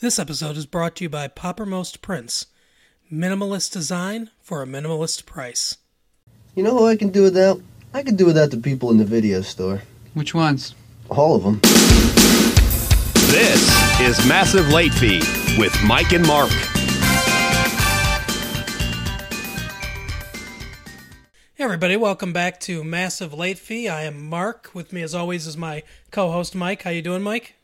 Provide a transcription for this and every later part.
This episode is brought to you by Poppermost Prints. Minimalist design for a minimalist price. You know who I can do without? I can do without the people in the video store. Which ones? All of them. This is Massive Late Fee with Mike and Mark. Hey everybody, welcome back to Massive Late Fee. I am Mark. With me as always is my co-host Mike. How you doing, Mike?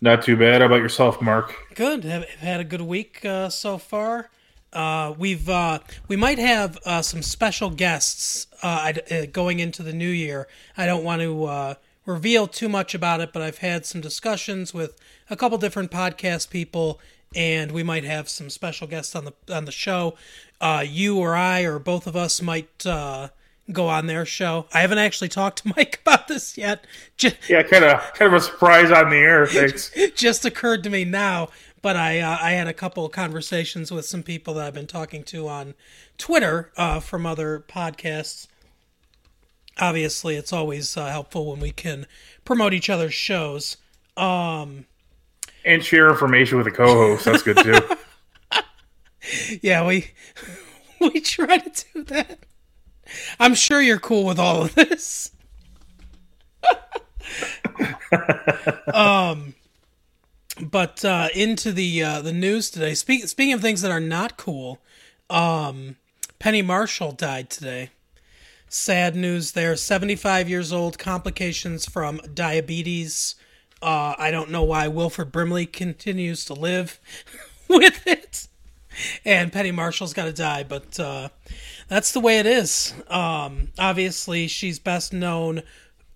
Not too bad. How about yourself, Mark? Good. Have had a good week uh, so far. Uh, we've uh, we might have uh, some special guests uh, uh, going into the new year. I don't want to reveal too much about it, but I've had some discussions with a couple different podcast people, and we might have some special guests on the on the show. You or I or both of us might go on their show. I haven't actually talked to Mike about this yet. Just, Yeah, kind of, kind of a surprise on the air. Thanks. just occurred to me now. But I uh, I had a couple of conversations with some people that I've been talking to on Twitter uh, from other podcasts. Obviously, it's always uh, helpful when we can promote each other's shows. Um, and share information with a co-host. That's good too. yeah, we we try to do that. I'm sure you're cool with all of this. um, but uh, into the uh, the news today. Speak, speaking of things that are not cool, um, Penny Marshall died today. Sad news there. 75 years old. Complications from diabetes. Uh, I don't know why Wilford Brimley continues to live with it and Penny Marshall's got to die, but uh, that's the way it is. Um, obviously, she's best known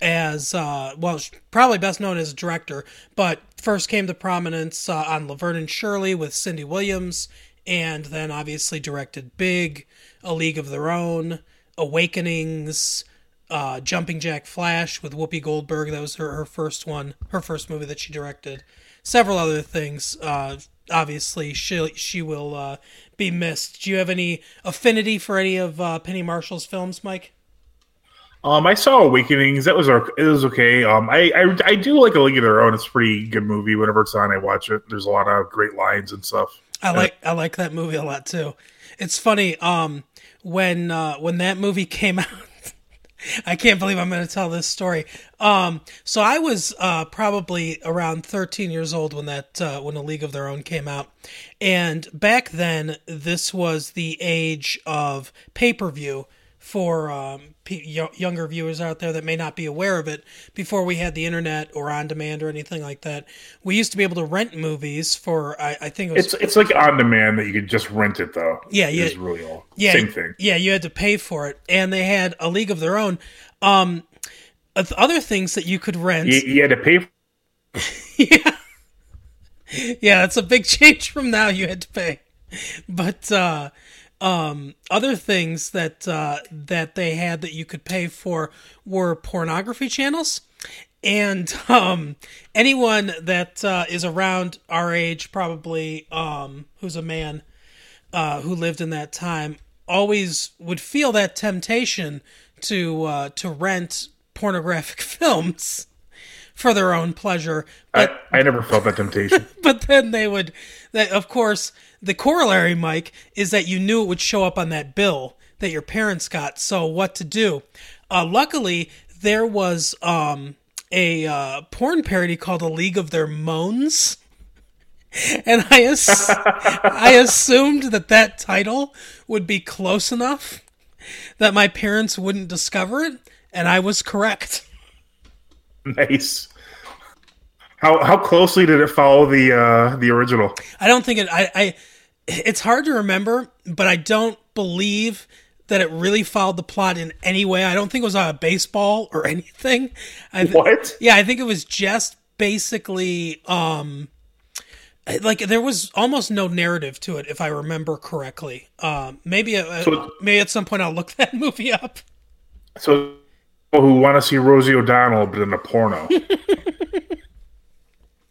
as uh, well, probably best known as a director, but first came to prominence uh, on Laverne and Shirley with Cindy Williams, and then obviously directed Big, A League of Their Own, Awakenings. Uh, Jumping Jack Flash with Whoopi Goldberg. That was her, her first one, her first movie that she directed. Several other things. Obviously, she she will uh, be missed. Do you have any affinity for any of uh, Penny Marshall's films, Mike? Um, I saw Awakenings. That was it was okay. Um, I, I I do like a League of Their Own. It's a pretty good movie. Whenever it's on, I watch it. There's a lot of great lines and stuff. I like I like that movie a lot too. It's funny um when uh when that movie came out I can't believe I'm going to tell this story. Um so I was uh probably around 13 years old when that uh when A League of Their Own came out. And back then this was the age of pay-per-view for um, p- younger viewers out there that may not be aware of it, before we had the internet or on demand or anything like that, we used to be able to rent movies for I, I think it was It's it's like on demand that you could just rent it though. Yeah, yeah. Is really all. yeah, Same thing. Yeah, you had to pay for it, and they had a league of their own. Um, other things that you could rent. You, you had to pay. yeah, yeah, that's a big change from now. You had to pay, but uh, um, other things that uh, that they had that you could pay for were pornography channels. And um, anyone that uh, is around our age, probably um, who's a man, uh, who lived in that time always would feel that temptation to uh, to rent pornographic films for their own pleasure. But I, I never felt that temptation. but then they would that of course the corollary Mike is that you knew it would show up on that bill that your parents got. So what to do? Uh, luckily there was um, a uh, porn parody called A League of Their Moans. And I, ass- I assumed that that title would be close enough that my parents wouldn't discover it, and I was correct. nice. How how closely did it follow the uh, the original? I don't think it. I, I. It's hard to remember, but I don't believe that it really followed the plot in any way. I don't think it was on a baseball or anything. I th- What? Yeah, I think it was just basically um like there was almost no narrative to it if I remember correctly. Um maybe uh, So- maybe at some point I'll look that movie up. So people who want to see Rosie O'Donnell but in a porno.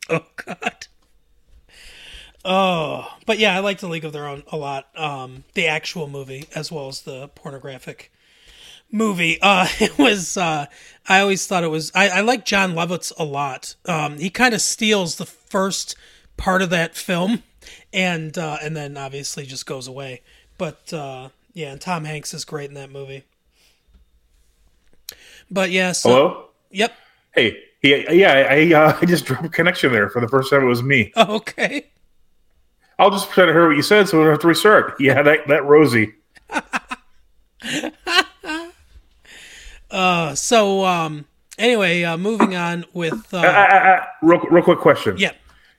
Oh god. Oh, but yeah, I like the League of Their Own a lot. Um, the actual movie as well as the pornographic movie. Uh, it was. Uh, I always thought it was. I, I like Jon Lovitz a lot. Um, he kind of steals the first part of that film, and uh, and then obviously just goes away. But uh, yeah, and Tom Hanks is great in that movie. But yeah, so Hello. yep. Hey. Yeah. Yeah. I uh, I just dropped a connection there for the first time. It was me. Okay. I'll just pretend I heard what you said, so we don't have to restart. Yeah. That that Rosie. Uh, so um, anyway, uh, moving on with Uh, uh, uh, uh, real real quick question. yeah,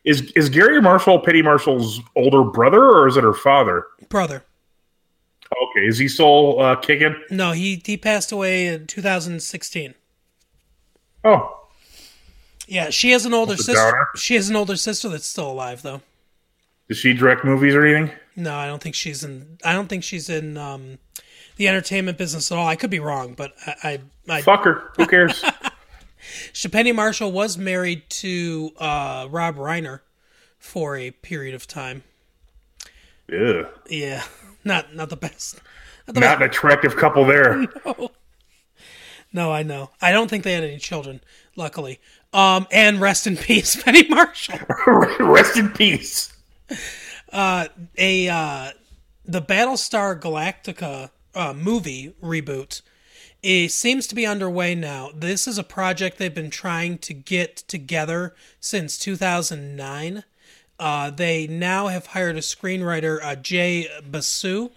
Is is Garry Marshall Penny Marshall's older brother or is it her father? brother. Okay. Is he still uh, kicking? No, he he passed away in 2016. Oh. Yeah, she has an older sister. downer. She has an older sister that's still alive though. Does she direct movies or anything? No, I don't think she's in. I don't think she's in um, the entertainment business at all. I could be wrong, but I, I, I Fuck her. Who cares? Penny Marshall was married to uh, Rob Reiner for a period of time. Yeah. Yeah, not not the best. Not the Not an attractive couple there. No, I know. I don't think they had any children, luckily. Um, and rest in peace, Penny Marshall. Rest in peace. A uh, the Battlestar Galactica uh, movie reboot it seems to be underway now. This is a project they've been trying to get together since 2009. Uh, they now have hired a screenwriter, uh, Jay Basu.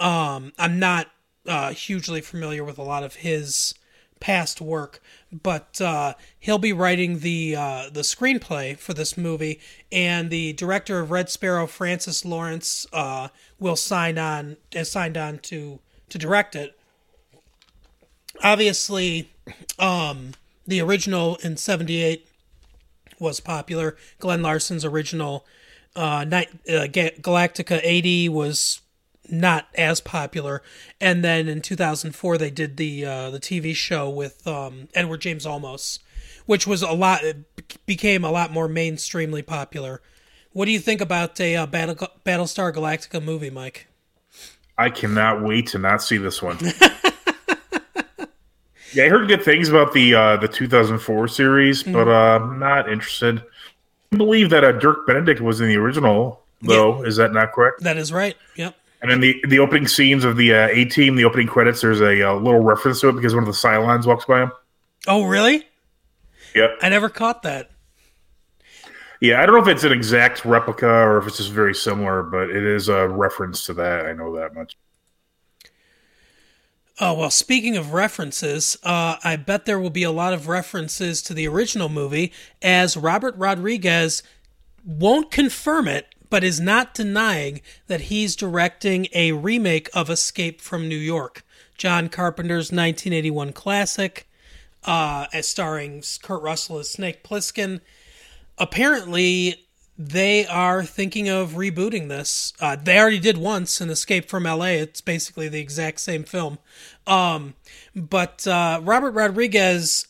Um, I'm not uh, hugely familiar with a lot of his past work, but uh, he'll be writing the uh, the screenplay for this movie, and the director of Red Sparrow, Francis Lawrence, uh, will sign on has signed on to to direct it. Obviously, um, the original in '78 was popular. Glen Larson's original uh, uh, Galactica 80 was not as popular, and then in 2004 they did the uh, the TV show with um, Edward James Olmos, which was a lot became a lot more mainstreamly popular. What do you think about a uh, Battle, Battlestar Galactica movie, Mike? I cannot wait to not see this one. yeah, I heard good things about the uh, the 2004 series, but uh, I'm not interested. I believe that uh, Dirk Benedict was in the original, though. Is that not correct? That is right. Yep. And then the the opening scenes of the uh, A Team, the opening credits, there's a uh, little reference to it because one of the Cylons walks by him. Oh, really? Yeah. I never caught that. Yeah, I don't know if it's an exact replica or if it's just very similar, but it is a reference to that. I know that much. Oh, well, speaking of references, uh, I bet there will be a lot of references to the original movie, as Robert Rodriguez won't confirm it, but is not denying that he's directing a remake of Escape from New York, John Carpenter's 1981 classic, uh, as starring Kurt Russell as Snake Plissken. Apparently, they are thinking of rebooting this. Uh, they already did once in Escape from LA. It's basically the exact same film. Um, but uh, Robert Rodriguez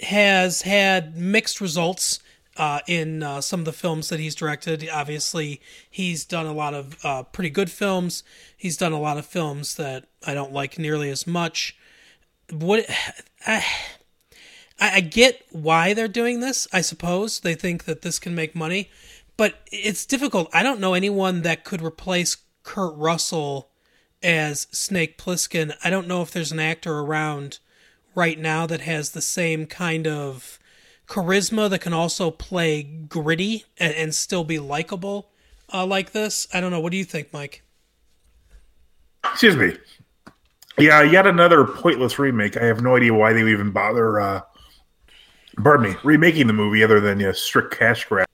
has had mixed results uh, in uh, some of the films that he's directed. Obviously, he's done a lot of uh, pretty good films. He's done a lot of films that I don't like nearly as much. What I, I get why they're doing this. I suppose they think that this can make money, but it's difficult. I don't know anyone that could replace Kurt Russell as Snake Plissken. I don't know if there's an actor around right now that has the same kind of charisma that can also play gritty and, and still be likable uh, like this. I don't know. What do you think, Mike? Excuse me. Yeah, yet another pointless remake. I have no idea why they even bother. Uh, pardon me, remaking the movie other than yeah, strict cash grab.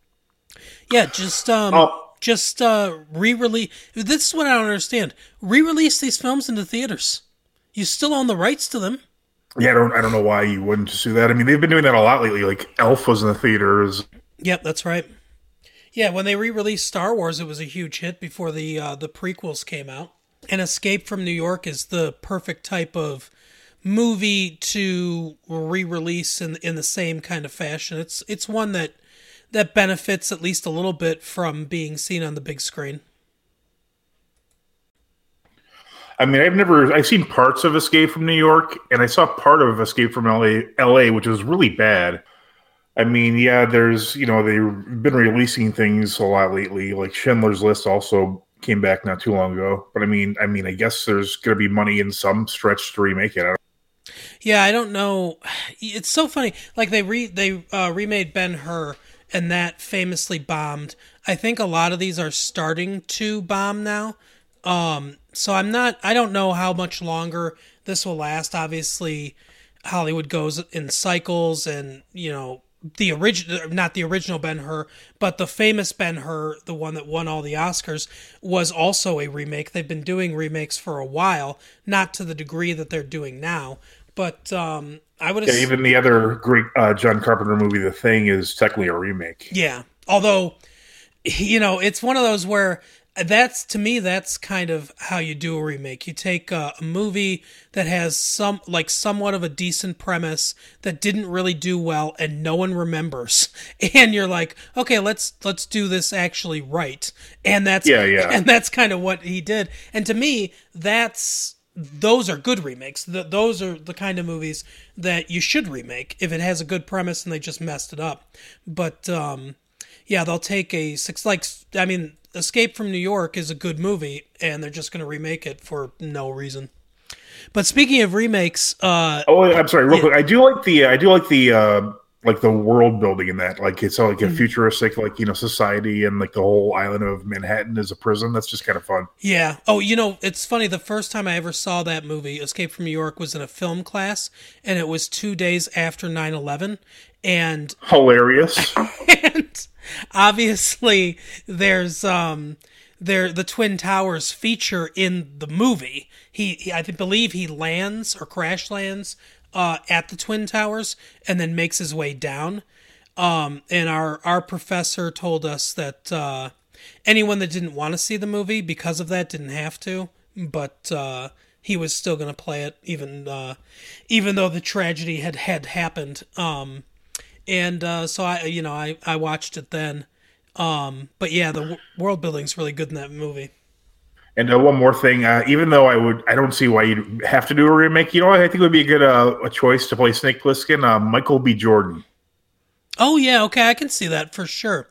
Yeah, just um, Oh. just uh, re-release. This is what I don't understand. Re-release these films into theaters. You still own the rights to them. Yeah, I don't. I don't know why you wouldn't just do that. I mean, they've been doing that a lot lately. Like Elf was in the theaters. Yep, that's right. Yeah, when they re-released Star Wars, it was a huge hit before the uh, the prequels came out. And Escape from New York is the perfect type of movie to re-release in in the same kind of fashion. It's it's one that that benefits at least a little bit from being seen on the big screen. I mean, I've never. I've seen parts of Escape from New York, and I saw part of Escape from LA, LA, which was really bad. I mean, yeah, there's you know they've been releasing things a lot lately. Like Schindler's List also came back not too long ago. But I mean, I mean, I guess there's going to be money in some stretch to remake it. I yeah, I don't know. It's so funny. Like they re they uh, remade Ben Hur, and that famously bombed. I think a lot of these are starting to bomb now. Um, so I'm not. I don't know how much longer this will last. Obviously, Hollywood goes in cycles, and you know the original, not the original Ben Hur, but the famous Ben Hur, the one that won all the Oscars, was also a remake. They've been doing remakes for a while, not to the degree that they're doing now, but um, I would. Yeah, even the other great uh, John Carpenter movie, The Thing, is technically a remake. Yeah, although, you know, it's one of those where that's to me that's kind of how you do a remake. You take a, a, movie that has some like somewhat of a decent premise that didn't really do well and no one remembers. And you're like okay let's let's do this actually right. And that's yeah yeah. and that's kind of what he did. And to me that's those are good remakes. The, those are the kind of movies that you should remake if it has a good premise and they just messed it up. But um yeah they'll take a six like i mean Escape from New York is a good movie, and they're just going to remake it for no reason. But speaking of remakes, uh, oh, I'm sorry, real yeah. quick. I do like the I do like the uh, like the world building in that. Like it's like a mm-hmm. futuristic like you know society and like the whole island of Manhattan is a prison. That's just kind of fun. Yeah. Oh, you know, it's funny. The first time I ever saw that movie, Escape from New York, was in a film class, and it was two days after 9-11. and hilarious. obviously there's um there the twin towers feature in the movie. He, he i believe he lands or crash lands uh, at the twin towers and then makes his way down. Um, and our our professor told us that uh, anyone that didn't want to see the movie because of that didn't have to but uh, he was still going to play it even uh, even though the tragedy had had happened. Um, and uh, so I, you know, I I watched it then. Um, but yeah, the w- world building's really good in that movie. And uh, one more thing, uh, even though I would, I don't see why you'd have to do a remake. You know, I think it would be a good uh, a choice to play Snake Plissken, uh, Michael B. Jordan. Oh yeah, okay, I can see that for sure.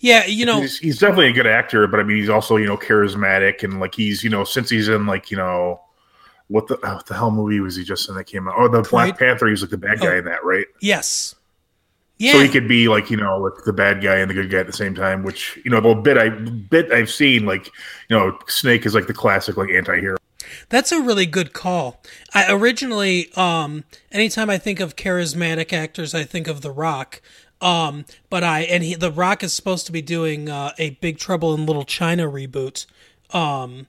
Yeah, you know, he's, he's, definitely a good actor, but I mean, he's also you know charismatic and like he's you know since he's in like you know what the what the hell movie was he just in that came out? Oh, the Black Panther. He was like the bad guy oh, in that, right? Yes. Yeah. So he could be like you know like the bad guy and the good guy at the same time, which you know the bit I bit I've seen like you know Snake is like the classic like anti-hero. That's a really good call. I originally, um, anytime I think of charismatic actors, I think of The Rock. Um, but I and he, The Rock is supposed to be doing uh, a Big Trouble in Little China reboot. Um,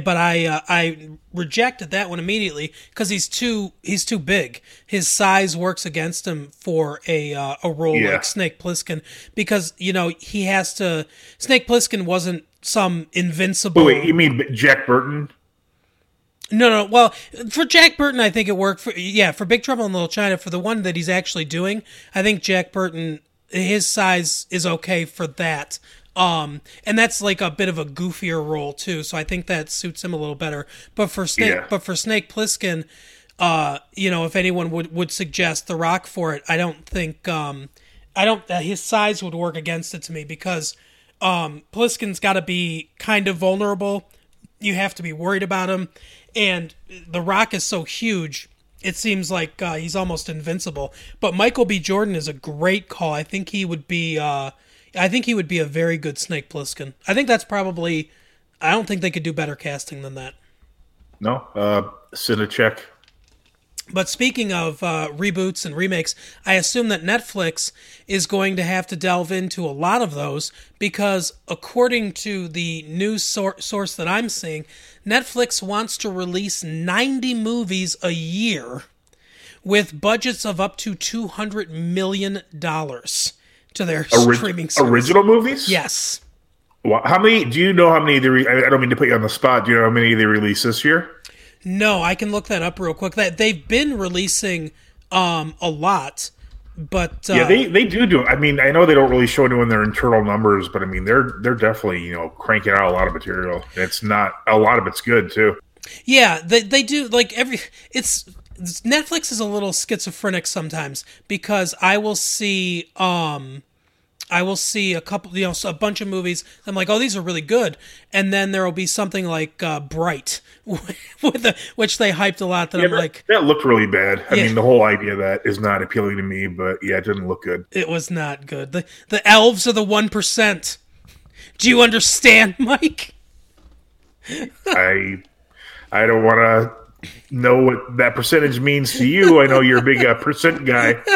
but I uh, I rejected that one immediately because he's too he's too big. His size works against him for a uh, a role yeah. like Snake Plissken because you know he has to. Snake Plissken wasn't some invincible. Wait, you mean Jack Burton? No, no. Well, for Jack Burton, I think it worked. For yeah, for Big Trouble in Little China, for the one that he's actually doing, I think Jack Burton his size is okay for that. Um, and that's like a bit of a goofier role too, so I think that suits him a little better. But for Snake, yeah. but for Snake Plissken, uh, you know, if anyone would would suggest The Rock for it, I don't think, um, I don't uh, his size would work against it to me because, um, Plissken's got to be kind of vulnerable. You have to be worried about him, and The Rock is so huge. It seems like uh, he's almost invincible. But Michael B. Jordan is a great call. I think he would be. Uh, I think he would be a very good Snake Plissken. I think that's probably. I don't think they could do better casting than that. No, uh, check. But speaking of uh, reboots and remakes, I assume that Netflix is going to have to delve into a lot of those because, according to the news sor- source that I'm seeing, Netflix wants to release 90 movies a year with budgets of up to $200 million to their Ori- streaming service. original movies. Yes. How many? Do you know how many they? Re- I don't mean to put you on the spot. Do you know how many they released this year? No, I can look that up real quick. That they've been releasing um, a lot, but uh, yeah, they they do do. I mean, I know they don't really show anyone their internal numbers, but I mean, they're they're definitely you know cranking out a lot of material. It's not a lot of it's good too. Yeah, they they do like every. It's Netflix is a little schizophrenic sometimes because I will see um I will see a couple you know a bunch of movies I'm like oh these are really good and then there will be something like uh, Bright with the, which they hyped a lot that Yeah, I'm that, like that looked really bad. I Yeah. mean, the whole idea of that is not appealing to me, but yeah, it didn't look good. it was not good the the elves are the 1% do you understand Mike I I don't want to know what that percentage means to you. I know you're a big uh, percent guy.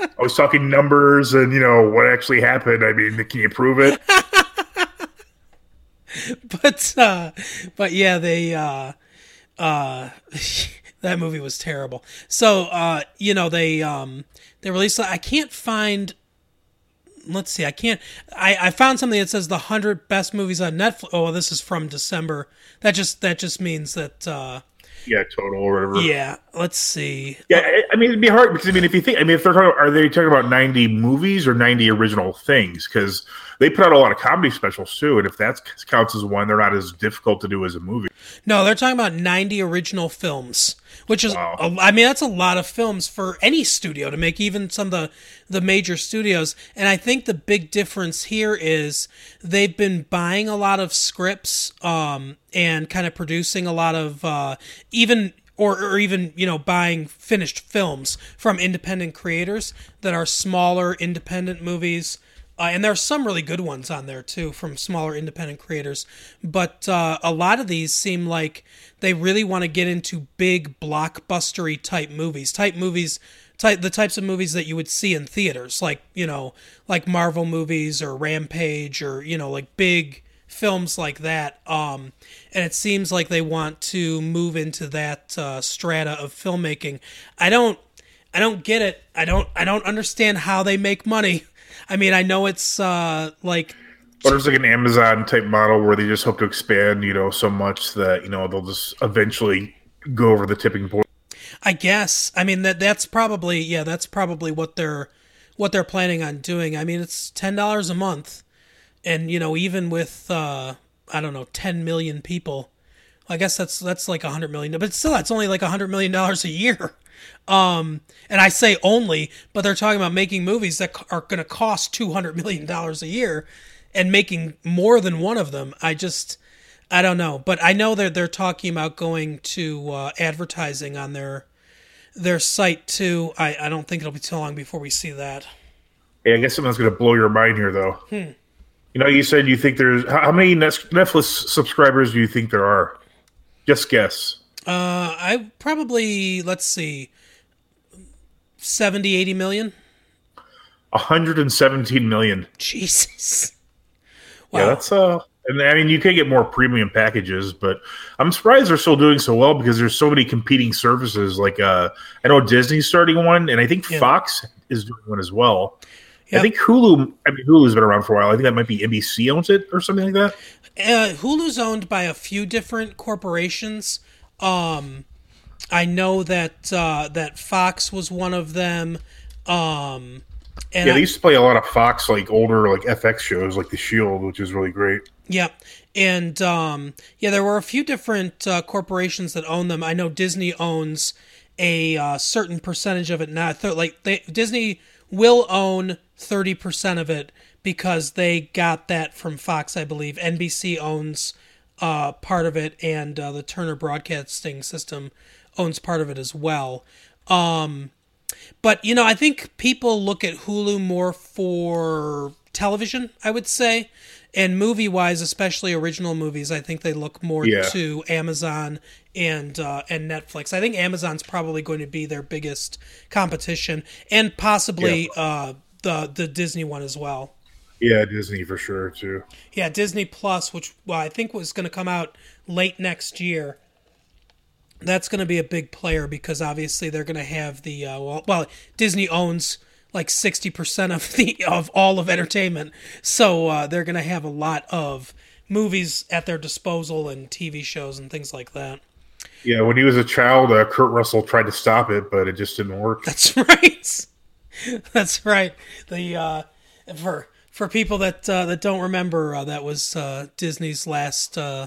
I was talking numbers and you know what actually happened. I mean, can you prove it? but uh but yeah they uh uh that movie was terrible so uh you know they um they released i can't find let's see i can't i i found something that says the 100 best movies on netflix oh this is from december that just that just means that uh Yeah, total or whatever. yeah let's see Yeah, I- mean, it'd be hard because I mean, if you think, I mean, if they're talking, are they talking about ninety movies or ninety original things? Because they put out a lot of comedy specials too, and if that counts as one, they're not as difficult to do as a movie. No, they're talking about 90 original films, which is, Wow. a- I mean, that's a lot of films for any studio to make, even some of the, the major studios. And I think the big difference here is they've been buying a lot of scripts um, and kind of producing a lot of, uh, even, or, or even, you know, buying finished films from independent creators that are smaller independent movies. Uh, and there are some really good ones on there too from smaller independent creators. But uh, a lot of these seem like they really want to get into big blockbustery type movies, type movies, type the types of movies that you would see in theaters, like you know, like Marvel movies or Rampage or you know, like big films like that. Um, and it seems like they want to move into that uh, strata of filmmaking. I don't. I don't get it. I don't I don't understand how they make money. I mean, I know it's uh like Or there's like an Amazon type model where they just hope to expand, you know, so much that you know they'll just eventually go over the tipping point. I guess. I mean that that's probably yeah, that's probably what they're what they're planning on doing. I mean, it's $10 a month. And you know, even with uh I don't know, 10 million people, I guess that's that's like a 100 million, but still that's only like a 100 million dollars a year. Um and I say only, but they're talking about making movies that are going to cost 200 million dollars a year and making more than one of them. I just I don't know, but I know that they're talking about going to uh, advertising on their their site too. I, I don't think it'll be too long before we see that. Hey, I guess something's going to blow your mind here, though. Hmm. You know, you said you think there's how how many Netflix subscribers do you think there are? Just guess. Uh, I probably let's see, 70, 80 million. 117 million. Jesus. Yeah, Wow. that's uh. And I mean, you can get more premium packages, but I'm surprised they're still doing so well because there's so many competing services. Like, uh, I know Disney's starting one, and I think Yeah. Fox is doing one as well. Yep. I think Hulu. I mean, Hulu's been around for a while. I think that might be NBC owns it or something like that. Uh, Hulu's owned by a few different corporations. Um, I know that uh, that Fox was one of them. Um, and Yeah, they used to play a lot of Fox, like older, like FX shows, like The Shield, which is really great. Yeah, and um, yeah, there were a few different uh, corporations that own them. I know Disney owns a uh, certain percentage of it now. Th- like they, Disney will own thirty percent of it because they got that from Fox, I believe. NBC owns uh, part of it, and uh, the Turner Broadcasting System owns part of it as well. Um, but you know, I think people look at Hulu more for television. I would say, and movie wise, especially original movies, I think they look more Yeah. to Amazon and uh, and Netflix. I think Amazon's probably going to be their biggest competition, and possibly uh, the the Disney one as well. Yeah, Disney for sure too. Yeah, Disney Plus, which well, I think was going to come out late next year. That's going to be a big player because obviously they're going to have the uh, well, well, Disney owns like sixty percent of the of all of entertainment, so uh, they're going to have a lot of movies at their disposal and TV shows and things like that. Yeah, when he was a child, uh, Kurt Russell tried to stop it, but it just didn't work. That's right. That's right. The uh, for for people that uh, that don't remember, uh, that was uh, Disney's last uh,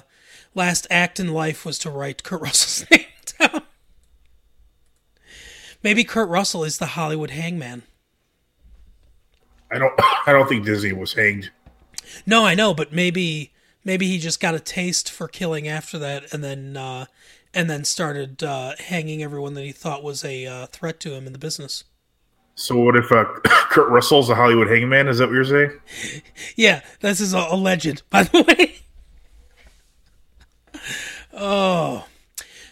last act in life was to write Kurt Russell's name down. Maybe Kurt Russell is the Hollywood hangman. I don't. I don't think Disney was hanged. No, I know, but maybe maybe he just got a taste for killing after that, and then uh, and then started uh, hanging everyone that he thought was a uh, threat to him in the business. So what if uh, Kurt Russell's a Hollywood hangman? Is that what you're saying? Yeah, this is a, a legend, by the way. oh,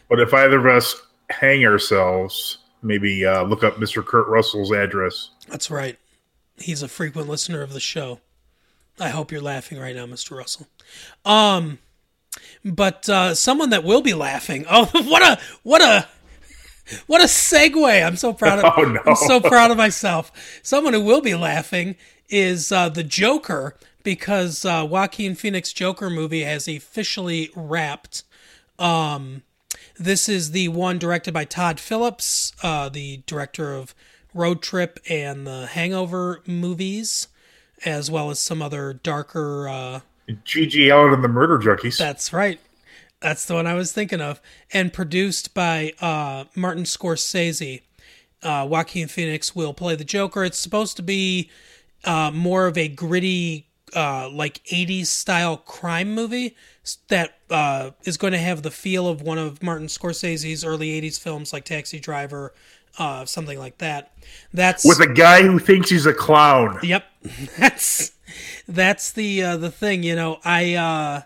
But if either of us hang ourselves, maybe uh, look up Mr. Kurt Russell's address. that's right. He's a frequent listener of the show. I hope you're laughing right now, Mr. Russell. Um, but uh, someone that will be laughing. Oh, what a what a what a segue! I'm so proud of. Oh, no. I'm so proud of myself. Someone who will be laughing is uh, the Joker because uh, Joaquin Phoenix Joker movie has officially wrapped. Um, this is the one directed by Todd Phillips, uh, the director of Road Trip and the Hangover movies, as well as some other darker. Uh, G.G. Allin and the Murder Junkies. that's right. That's the one I was thinking of. And produced by uh, Martin Scorsese. Uh, Joaquin Phoenix will play the Joker. It's supposed to be uh, more of a gritty, uh, like 80s style crime movie that uh, is going to have the feel of one of Martin Scorsese's early 80s films like Taxi Driver, uh, something like that. That's With a guy who thinks he's a clown. Yep, that's that's the uh, the thing. You know, I uh,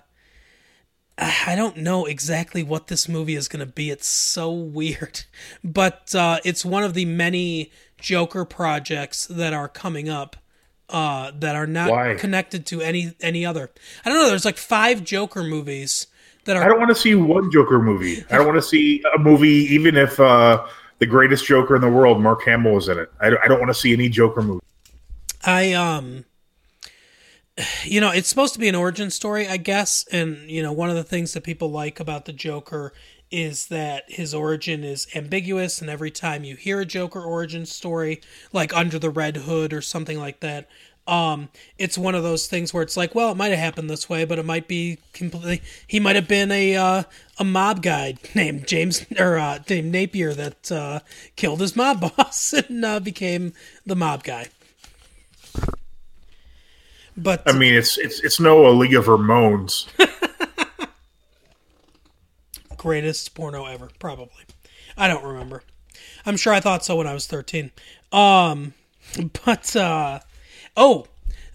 I don't know exactly what this movie is going to be. It's so weird, but uh, it's one of the many Joker projects that are coming up uh, that are not Why? connected to any any other. I don't know. There's like five Joker movies that are. I don't want to see one Joker movie. I don't want to see a movie, even if uh, the greatest Joker in the world, Mark Hamill, is in it. I don't, I don't want to see any Joker movie. I um you know, it's supposed to be an origin story, I guess, and you know, one of the things that people like about the Joker is that his origin is ambiguous and every time you hear a Joker origin story, like Under the Red Hood or something like that, um it's one of those things where it's like, well, it might have happened this way, but it might be completely he might have been a uh, a mob guy named James or uh, named Napier that uh, killed his mob boss and uh, became the mob guy. But I mean, it's it's it's no A League of Ramones. greatest porno ever, probably. I don't remember. I'm sure I thought so when I was 13. Um, but uh, oh,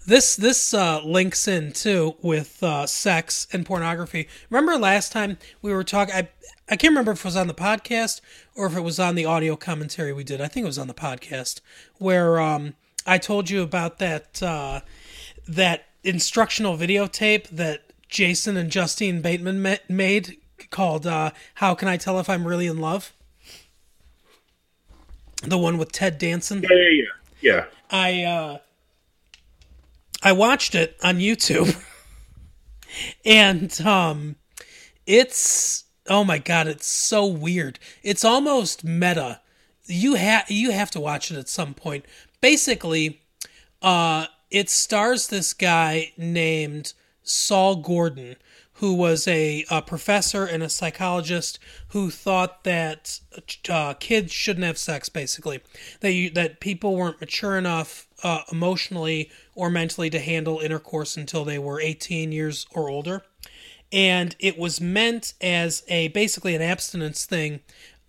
this this uh, links in too with uh, sex and pornography. Remember last time we were talking? I I can't remember if it was on the podcast or if it was on the audio commentary we did. I think it was on the podcast where um, I told you about that uh, that instructional videotape that Jason and Justine Bateman ma- made called uh, "How Can I Tell If I'm Really in Love." The one with Ted Danson. yeah, yeah, yeah. yeah. I uh, I watched it on YouTube, and um, it's oh my god, it's so weird. It's almost meta. You have you have to watch it at some point. Basically, uh, it stars this guy named Sol Gordon, who was a, a professor and a psychologist who thought that uh, kids shouldn't have sex. Basically, that you, that people weren't mature enough uh, emotionally or mentally to handle intercourse until they were 18 years or older, and it was meant as a basically an abstinence thing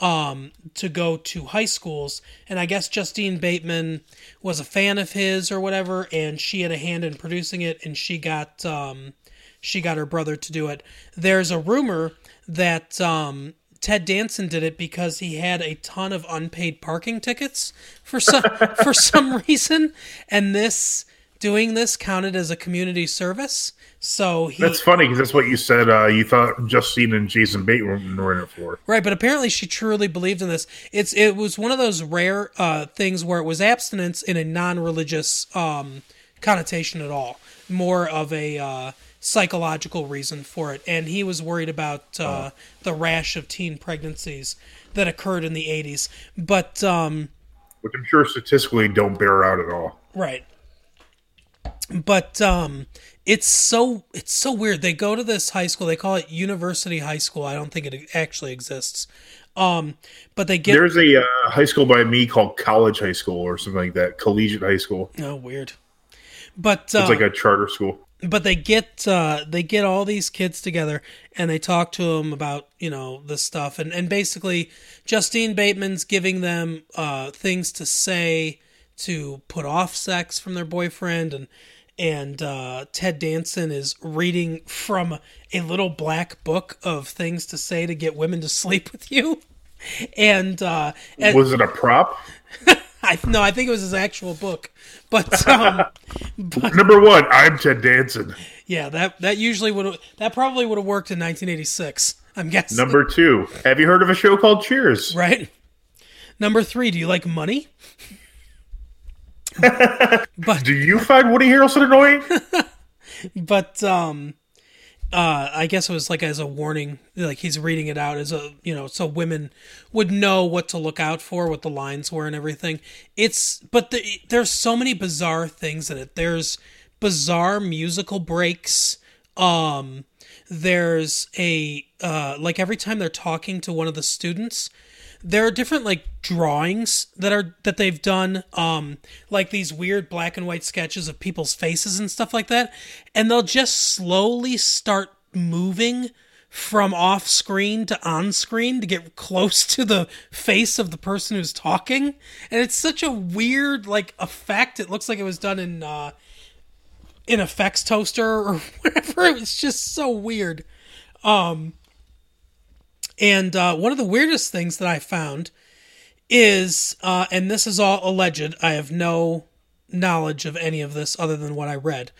um, to go to high schools. And I guess Justine Bateman was a fan of his or whatever, and she had a hand in producing it, and she got um, she got her brother to do it. There's a rumor that um, Ted Danson did it because he had a ton of unpaid parking tickets for some for some reason, and this doing this counted as a community service. So he That's funny because that's what you said. Uh, you thought Justine and Jason Bateman were in it for. Right, but apparently she truly believed in this. It's it was one of those rare uh, things where it was abstinence in a non-religious um, connotation at all, more of a uh, psychological reason for it. And he was worried about uh, the rash of teen pregnancies that occurred in the '80s. But um, which I'm sure statistically don't bear out at all. Right. But um it's so it's so weird. They go to this high school. They call it University High School. I don't think it actually exists. Um, but they get There's a uh, high school by me called College High School or something like that. Collegiate High School. oh weird. But uh, It's like a charter school. but they get uh, they get all these kids together and they talk to them about you know this stuff and and basically Justine Bateman's giving them uh, things to say to put off sex from their boyfriend and and uh, Ted Danson is reading from a little black book of things to say to get women to sleep with you and uh, and Was it a prop? I no I think it was his actual book but um, Number one, I'm Ted Danson. Yeah, that that usually would that probably would have worked in 1986. I'm guessing. Number two, have you heard of a show called Cheers? right. Number three, do you like money? But Do you find Woody Harrelson annoying? but um, uh, I guess it was like as a warning, like he's reading it out as a you know, so women would know what to look out for, what the lines were, and everything. It's but the, there's so many bizarre things in it. There's bizarre musical breaks. Um, there's a uh, like every time they're talking to one of the students, there are different like drawings that are that they've done um like these weird black and white sketches of people's faces and stuff like that and they'll just slowly start moving from off screen to on screen to get close to the face of the person who's talking and it's such a weird like effect. It looks like it was done in uh in effects toaster or whatever. It was just so weird. Um and uh, one of the weirdest things that I found is, uh, and this is all alleged, I have no knowledge of any of this other than what I read,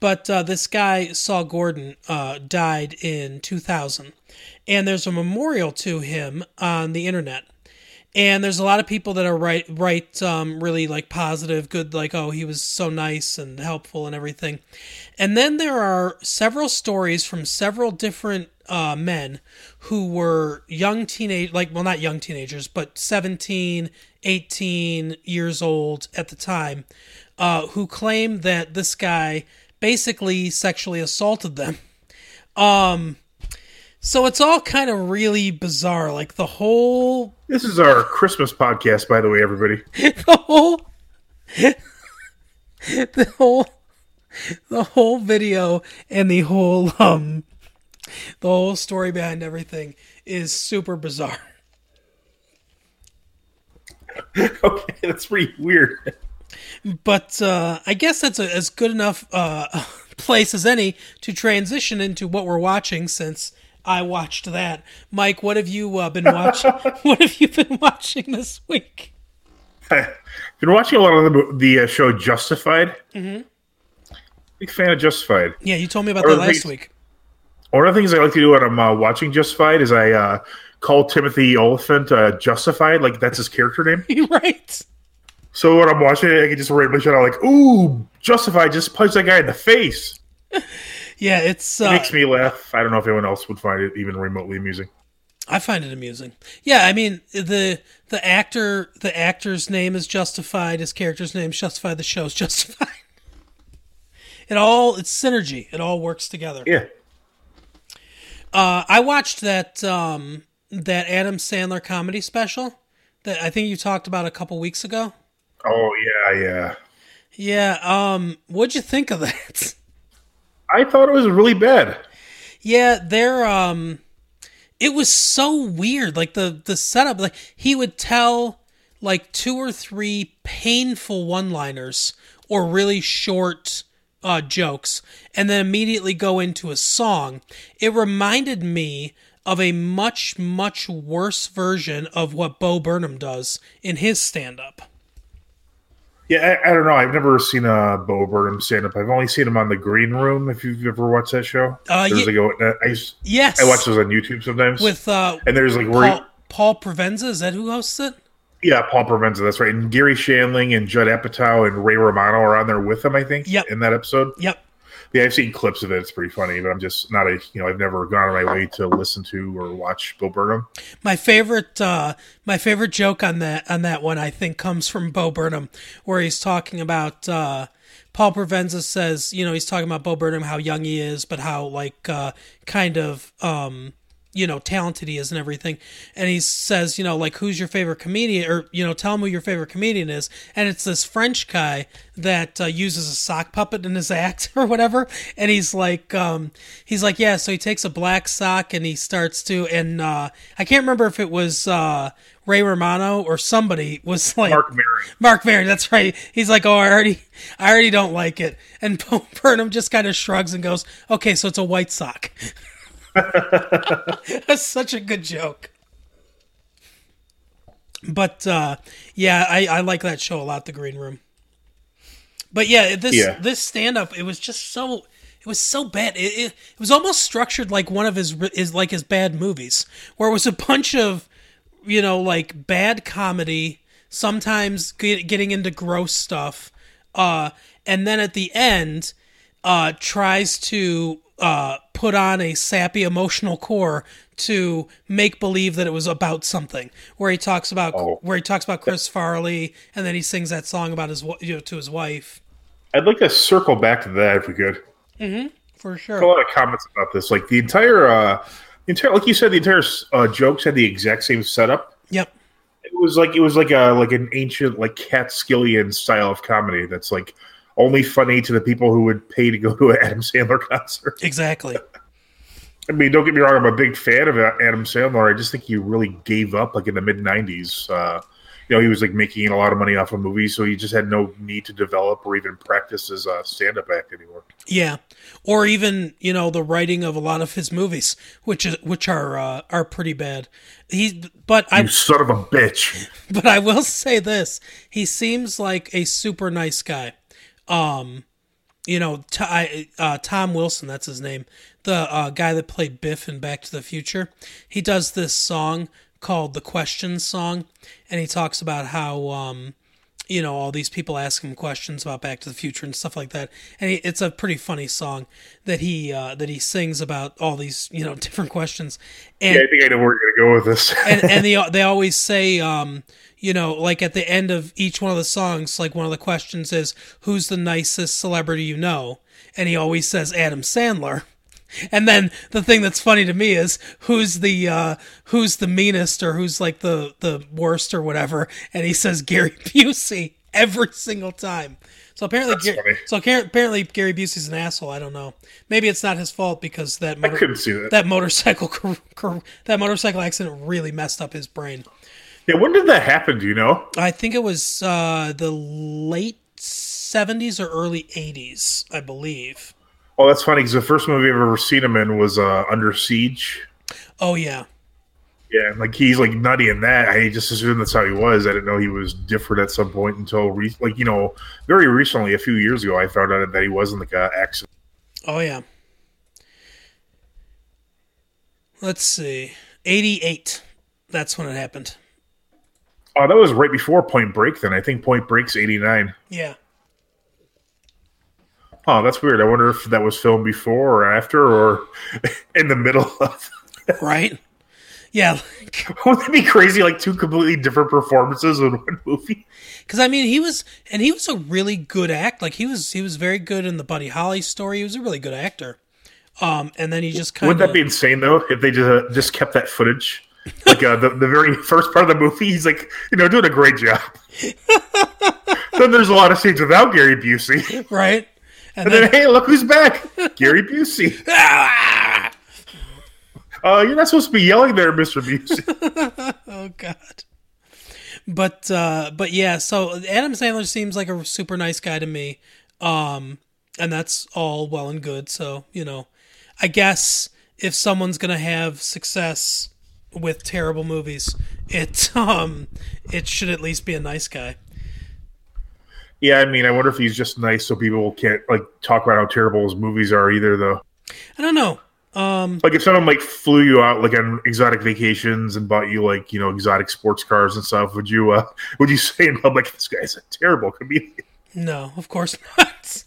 but uh, this guy, Sol Gordon, uh, died in 2000. And there's a memorial to him on the internet. And there's a lot of people that are right, right, um, really like positive, good, like, oh, he was so nice and helpful and everything. And then there are several stories from several different uh, men who were young teenage, like, well, not young teenagers, but 17, 18 years old at the time, uh, who claim that this guy basically sexually assaulted them. Um, so it's all kind of really bizarre. Like the whole This is our Christmas podcast, by the way, everybody. the whole the whole the whole video and the whole um the whole story behind everything is super bizarre. okay, that's pretty weird. But uh, I guess that's a, as good enough uh, place as any to transition into what we're watching since I watched that. Mike, what have you uh, been watching? what have you been watching this week? I've Been watching a lot of the, the uh, show Justified. Mm-hmm. Big fan of Justified. Yeah, you told me about Or that last things- week. One of the things I like to do when I'm uh, watching Justified is I uh, call Timothy Olyphant uh, Justified, like that's his character name. Right. So when I'm watching it, I can just randomly shout out like, "Ooh, Justified just punched that guy in the face." Yeah, it's It uh, makes me laugh. I don't know if anyone else would find it even remotely amusing. I find it amusing. Yeah, I mean the the actor the actor's name is justified. His character's name is justified. The show's justified. It all it's synergy. It all works together. Yeah, Uh, I watched that um, that Adam Sandler comedy special that I think you talked about a couple weeks ago. Oh yeah, yeah. Yeah. Um, what'd you think of that? I thought it was really bad. Yeah, they're um it was so weird. Like the the setup like he would tell like two or three painful one-liners or really short uh jokes and then immediately go into a song. It reminded me of a much much worse version of what Bo Burnham does in his stand-up. Yeah, I, I don't know. I've never seen a Bo Burnham stand up. I've only seen him on the Green Room. If you've ever watched that show, Uh, there's like a, I, used- Yes. I watch those on YouTube sometimes. with uh and there's like where he- Paul, Paul Provenza, is that who hosts it? Yeah, Paul Provenza. That's right. And Garry Shandling and Judd Apatow and Ray Romano are on there with him. I think. Yep. In that episode, Yep. yeah, I've seen clips of it. It's pretty funny, but I'm just not a you know I've never gone on my way to listen to or watch Bo Burnham. My favorite, uh, my favorite joke on that on that one, I think, comes from Bo Burnham, where he's talking about uh, Paul Provenza says, you know, he's talking about Bo Burnham, how young he is, but how like uh, kind of um, you know talented he is and everything and he says you know like who's your favorite comedian or you know tell him who your favorite comedian is and it's this french guy that uh, uses a sock puppet in his act or whatever and he's like um he's like yeah so he takes a black sock and he starts to and uh i can't remember if it was uh Ray Romano or somebody was like Marc Maron. Marc Maron, that's right. He's like, "Oh, I already, I already don't like it," and Burnham just kind of shrugs and goes, "Okay, so it's a white sock." That's such a good joke. But uh, yeah, I, I like that show a lot, The Green Room. But yeah, this Yeah. this stand up, it was just so it was so bad. It, it, it was almost structured like one of his is like his bad movies, where it was a bunch of you know like bad comedy, sometimes get, getting into gross stuff, uh, and then at the end, uh, tries to uh, put on a sappy emotional core to make believe that it was about something. Where he talks about Oh. where he talks about Chris Farley, and then he sings that song about his you know to his wife. I'd like to circle back to that if we could. For sure. a lot of comments about this. Like the entire, uh, the entire, like you said, the entire uh, jokes had the exact same setup. Yep. It was like it was like a like an ancient like Cat Skillion style of comedy that's like only funny to the people who would pay to go to an Adam Sandler concert. Exactly. I mean, don't get me wrong, I'm a big fan of Adam Sandler. I just think he really gave up like in the mid '90s. Uh, you know, he was like making a lot of money off of movies, so he just had no need to develop or even practice as a stand-up act anymore. Yeah, or even you know the writing of a lot of his movies, which is which are uh, are pretty bad. He, but I You son of a bitch! but I will say this: he seems like a super nice guy. Um, you know, T- I- uh, Tom Wilson, that's his name, the uh, guy that played Biff in Back to the Future. He does this song called the Questions Song, and he talks about how um, you know all these people ask him questions about Back to the Future and stuff like that. And it's a pretty funny song that he uh, that he sings about all these you know different questions. And Yeah, I think I know where you're gonna go with this. and and they they always say um you know like at the end of each one of the songs like one of the questions is who's the nicest celebrity you know and he always says Adam Sandler and then the thing that's funny to me is who's the uh who's the meanest or who's like the the worst or whatever and he says Gary Busey every single time so apparently That's Gar- so apparently Gary Busey's an asshole I don't know maybe it's not his fault because that I couldn't see that. that motorcycle that motorcycle accident really messed up his brain. Yeah, when did that happen? Do you know? I think it was uh, the late seventies or early eighties, I believe. Oh, that's funny because the first movie I've ever seen him in was uh, Under Siege. Oh yeah, Yeah, like he's like nutty in that. I just assumed that's how he was. I didn't know he was different at some point until re- like you know very recently, a few years ago, I found out that he wasn't like a accident. oh yeah. Let's see, eighty-eight. That's when it happened. Oh, that was right before Point Break. Then I think Point Break's eighty nine. Yeah, Oh, that's weird. I wonder if that was filmed before or after or in the middle of. right. Yeah, Wouldn't it be crazy? Like two completely different performances in one movie. because I mean, he was, and he was a really good act. Like he was, he was very good in the Buddy Holly story. He was a really good actor. Um, and then he just kind of Wouldn't that be insane though if they just uh, just kept that footage? Like uh, the the very first part of the movie, he's like you know doing a great job. then there's a lot of scenes without Gary Busey, right. And and then, then hey, look who's back, Gary Busey. Uh, you're not supposed to be yelling there, Mister Busey. Oh God. But uh but yeah, so Adam Sandler seems like a super nice guy to me. Um and that's all well and good. So, you know, I guess if someone's going to have success with terrible movies, it um it should at least be a nice guy. Yeah, I mean, I wonder if he's just nice so people can't like talk about how terrible his movies are either, though. I don't know. Um Like if someone like flew you out like on exotic vacations and bought you like you know exotic sports cars and stuff, would you uh would you say in public this guy's a terrible comedian? no, of course not.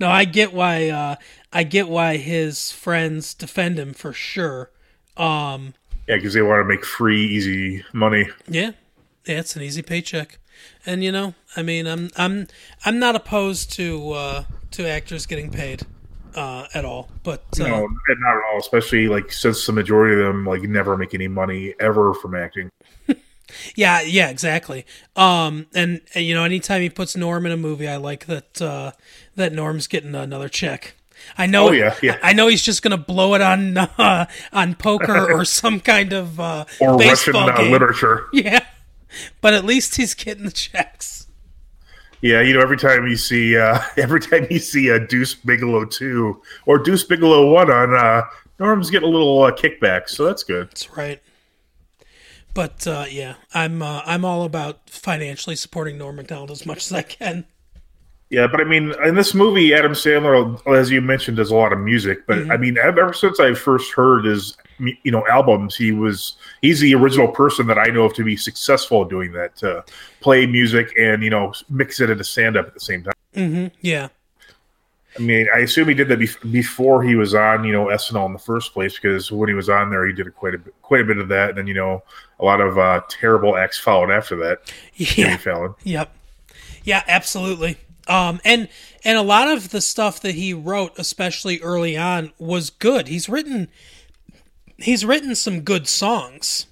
no, I get why. Uh, I get why his friends defend him for sure. Um, Yeah, because they want to make free, easy money. yeah, yeah, it's an easy paycheck, and you know, I mean, I'm I'm I'm not opposed to uh, to actors getting paid uh, at all, but uh, No, not at all. Especially like since the majority of them like never make any money ever from acting. Yeah, yeah, exactly. Um, and, and, you know, anytime he puts Norm in a movie, I like that uh, that Norm's getting another check. I know. Oh, yeah, yeah. I know he's just gonna blow it on uh, on poker or some kind of uh, Or Russian uh, literature. Yeah, but at least he's getting the checks. Yeah, you know, every time you see uh every time you see a Deuce Bigalow two or Deuce Bigalow one on uh Norm's getting a little uh, kickback, so that's good. That's right. But uh, yeah, I'm uh, I'm all about financially supporting Norm Macdonald as much as I can. Yeah, but I mean, in this movie, Adam Sandler, as you mentioned, does a lot of music. But I mean, ever since I first heard his, you know, albums, he was he's the original person that I know of to be successful at doing that, to play music and you know mix it into stand up at the same time. Yeah, I mean, I assume he did that bef- before he was on, you know, SNL in the first place, because when he was on there, he did quite a bit, quite a bit of that, and then you know, a lot of uh, terrible acts followed after that. Jimmy. Fallon. Yep. Yeah, absolutely. Um, and and a lot of the stuff that he wrote, especially early on, was good. He's written he's written some good songs.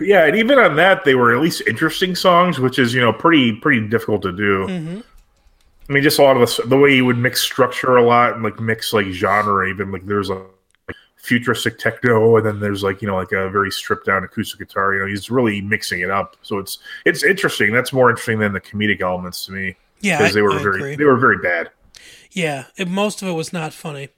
Yeah, and even on that, they were at least interesting songs, which is you know pretty pretty difficult to do. I mean, just a lot of the, the way he would mix structure a lot and like mix like genre. Even like there's a like, futuristic techno, and then there's like you know like a very stripped down acoustic guitar. You know, he's really mixing it up. So it's it's interesting. That's more interesting than the comedic elements to me Yeah, because they were I very agree. they were very bad. Yeah, it, most of it was not funny.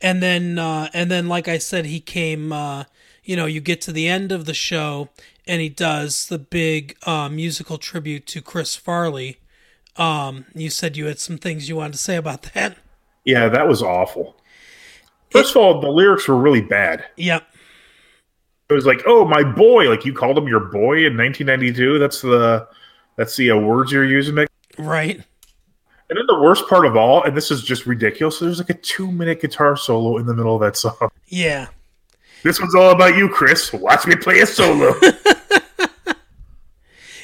And then uh, and then like I said, he came. Uh, you know, you get to the end of the show, and he does the big uh, musical tribute to Chris Farley. Um, you said you had some things you wanted to say about that. Yeah, that was awful. First of all, the lyrics were really bad. Yep. It was like, "Oh, my boy!" Like you called him your boy in 1992. That's the that's the uh, words you're using. Right. And then the worst part of all, and this is just ridiculous. There's like a two minute guitar solo in the middle of that song. Yeah. This one's all about you, Chris. Watch me play a solo.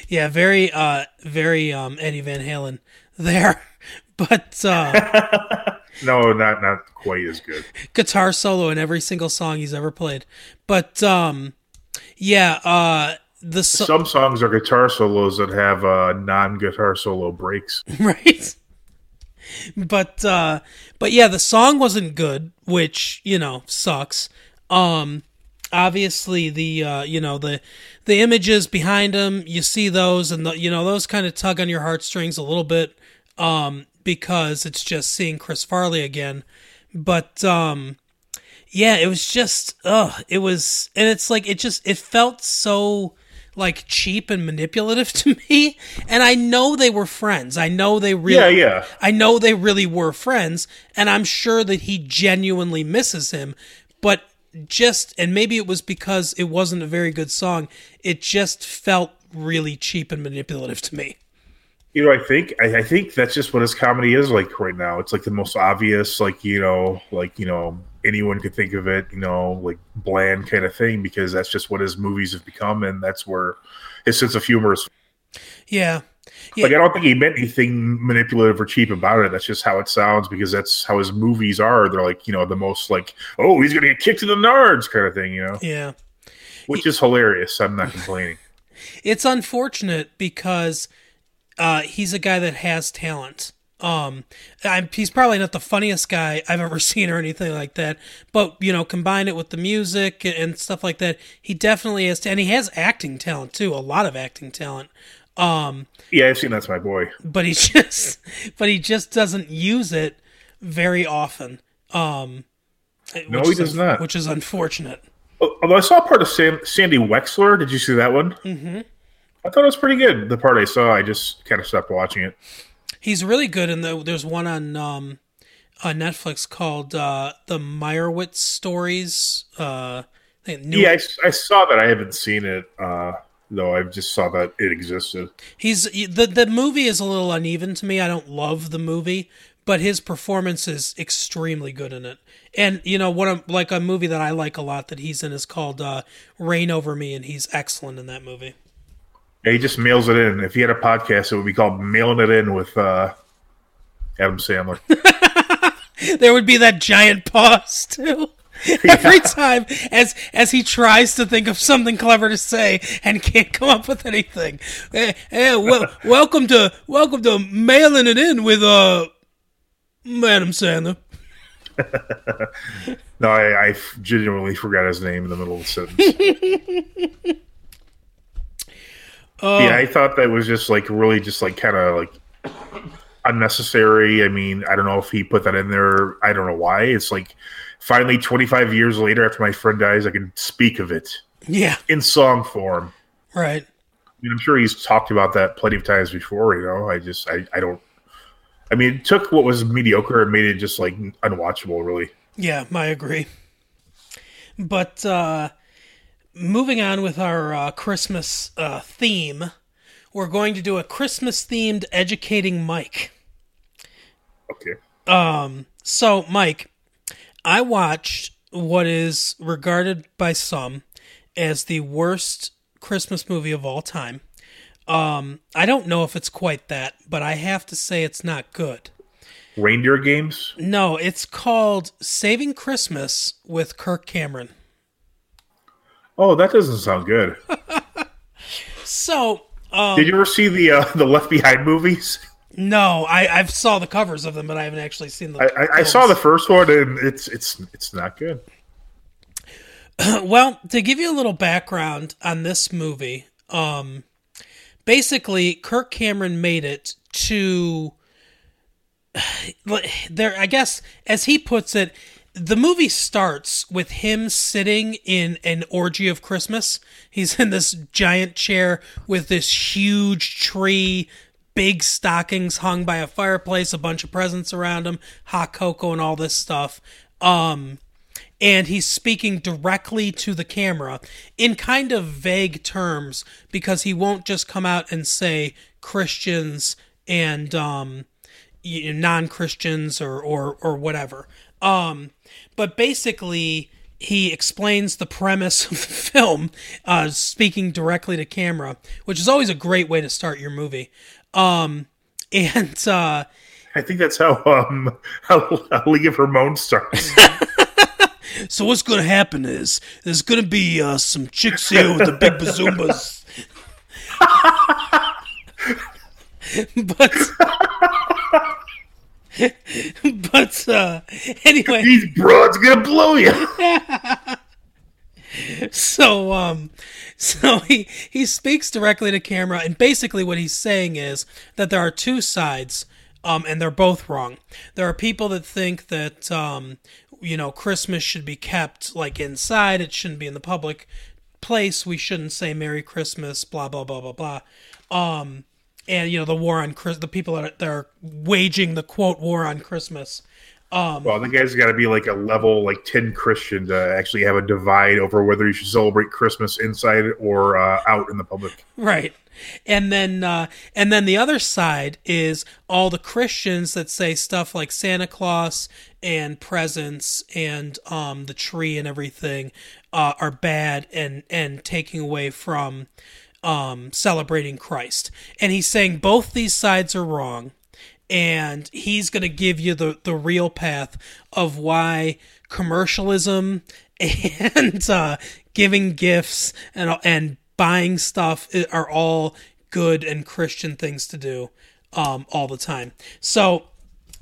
Yeah, very uh very um Eddie Van Halen there. But uh no, not not quite as good. guitar solo in every single song he's ever played. But um yeah, uh the so- Some songs are guitar solos that have uh, non guitar solo breaks. right? But uh but yeah, the song wasn't good, which, you know, sucks. Um obviously the uh you know the the images behind him, you see those and the, you know those kind of tug on your heartstrings a little bit um because it's just seeing Chris Farley again. But um yeah, it was just ugh, it was and it's like it just it felt so like cheap and manipulative to me. And I know they were friends. I know they really Yeah, yeah. I know they really were friends, and I'm sure that he genuinely misses him. But just, and maybe it was because it wasn't a very good song, it just felt really cheap and manipulative to me. You know, I think I, I think that's just what his comedy is like right now. It's like the most obvious, like you know, like you know, anyone could think of it, you know, like bland kind of thing because that's just what his movies have become, and that's where his sense of humor is. Yeah. Yeah. Like I don't think he meant anything manipulative or cheap about it. That's just how it sounds because that's how his movies are. They're like you know the most like oh he's gonna get kicked in the nards kind of thing, you know, Yeah. which is hilarious. I'm not complaining. It's unfortunate because uh, he's a guy that has talent. Um, I'm, he's probably not the funniest guy I've ever seen or anything like that, but you know, combine it with the music and stuff like that, he definitely has, and he has acting talent too, a lot of acting talent. Um, Yeah, I've seen that's my boy. but he just, but he just doesn't use it very often. Um, No, he does un- not. which is unfortunate. Although I saw part of Sam, Sandy Wexler. Did you see that one? Mm-hmm. I thought it was pretty good. The part I saw, I just kind of stopped watching it. He's really good, and the, there's one on um, on Netflix called uh, the Meyerowitz Stories. Uh, I Yeah, I, I saw that. I haven't seen it uh, though. I just saw that it existed. he's the the movie is a little uneven to me. I don't love the movie, but his performance is extremely good in it. And you know, one of like a movie that I like a lot that he's in is called uh, "Reign Over Me," and he's excellent in that movie. Yeah, he just mails it in. If he had a podcast, it would be called "Mailing It In" with uh, Adam Sandler. there would be that giant pause too. Every time as as he tries to think of something clever to say and can't come up with anything. Eh, eh, well, welcome to welcome to mailing it in with uh Madam Sandler. no, I, I genuinely forgot his name in the middle of the sentence. Yeah, I thought that was just like really just like kind of like unnecessary. I mean, I don't know if he put that in there. I don't know why. It's like finally 25 years later after my friend dies, I can speak of it. Yeah. In song form. Right. I mean, I'm sure he's talked about that plenty of times before, you know. I just I, I don't I mean, it took what was mediocre and made it just like unwatchable, really. Yeah, I agree. But uh moving on with our uh, Christmas uh, theme, we're going to do a Christmas themed educating Mike. Okay. Um. So, Mike, I watched what is regarded by some as the worst Christmas movie of all time. Um, I don't know if it's quite that, but I have to say it's not good. Reindeer games? No, it's called Saving Christmas with Kirk Cameron. Oh, that doesn't sound good. so, um, did you ever see the uh, the Left Behind movies? No, I I've saw the covers of them, but I haven't actually seen them. I, I, I saw the first one, and it's it's it's not good. well, to give you a little background on this movie, um, basically Kirk Cameron made it to there. I guess, as he puts it, the movie starts with him sitting in an orgy of Christmas. He's in this giant chair with this huge tree, big stockings hung by a fireplace, a bunch of presents around him, hot cocoa, and all this stuff. Um, and he's speaking directly to the camera in kind of vague terms because he won't just come out and say Christians and um, non Christians or, or or whatever. Um, but basically, he explains the premise of the film, uh, speaking directly to camera, which is always a great way to start your movie. Um, and uh, I think that's how um, how, how League of Her Moan starts. so what's going to happen is there's going to be uh, some chicks here with the big bazoombas. but but uh, anyway, these broads gonna blow you. so um, so he he speaks directly to camera, and basically what he's saying is that there are two sides, um, and they're both wrong. There are people that think that um, you know, Christmas should be kept like inside; it shouldn't be in the public place. We shouldn't say Merry Christmas, blah blah blah blah blah. Um, and you know the war on Chris, the people that are, that are waging the quote war on Christmas. Um, well, the guy's got to be like a level like ten Christian to actually have a divide over whether you should celebrate Christmas inside or uh, out in the public. Right, and then uh, and then the other side is all the Christians that say stuff like Santa Claus and presents and um, the tree and everything uh, are bad and and taking away from um, celebrating Christ. And he's saying both these sides are wrong. And he's going to give you the, the real path of why commercialism and uh, giving gifts and, and buying stuff are all good and Christian things to do um, all the time. So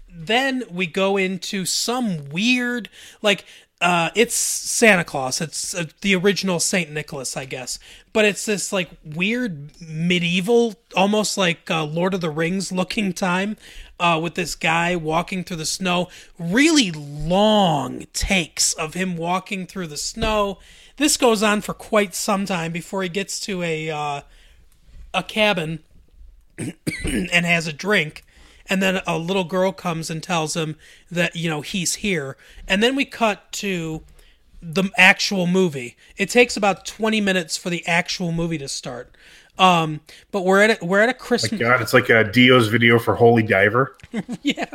then we go into some weird, like, uh, it's Santa Claus. It's uh, the original Saint Nicholas, I guess. But it's this like weird medieval, almost like uh, Lord of the Rings looking time, uh, with this guy walking through the snow. Really long takes of him walking through the snow. This goes on for quite some time before he gets to a uh, a cabin and has a drink and then a little girl comes and tells him that you know he's here and then we cut to the actual movie it takes about 20 minutes for the actual movie to start um but we're at a, we're at a christmas My god it's like a dio's video for holy diver yeah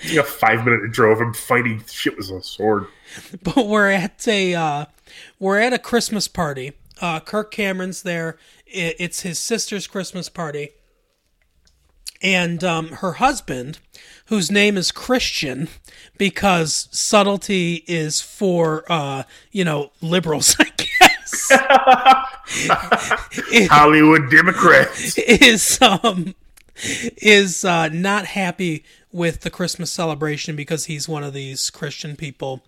It's like a five minute intro of him fighting shit with a sword. but we're at a uh, we're at a Christmas party. Uh, Kirk Cameron's there. I- It's his sister's Christmas party, and um, her husband, whose name is Christian, because subtlety is for uh, you know liberals, I guess. Hollywood Democrats. is um is uh, not happy with the Christmas celebration because he's one of these Christian people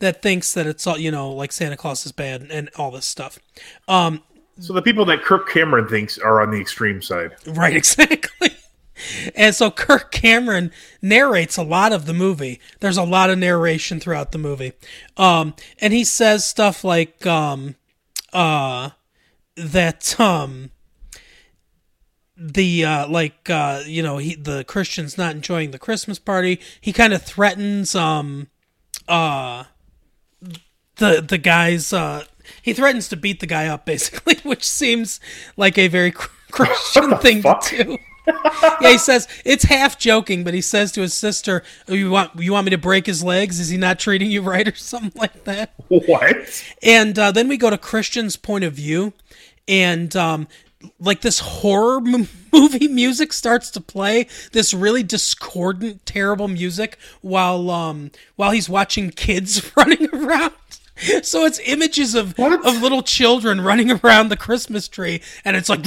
that thinks that it's all you know like Santa Claus is bad and all this stuff. Um, So the people that Kirk Cameron thinks are on the extreme side. right, exactly. And so Kirk Cameron narrates a lot of the movie. There's a lot of narration throughout the movie. Um, and he says stuff like um, uh, that um, the uh, like uh, you know he the Christians not enjoying the Christmas party. He kind of threatens um, uh, the the guys. Uh, he threatens to beat the guy up basically, which seems like a very Christian thing fuck? to do. Yeah, he says it's half joking, but he says to his sister, oh, "You want you want me to break his legs? Is he not treating you right, or something like that?" What? And uh, then we go to Christian's point of view, and um, like this horror m- movie music starts to play. This really discordant, terrible music while um, while he's watching kids running around. So it's images of What? of little children running around the Christmas tree, and it's like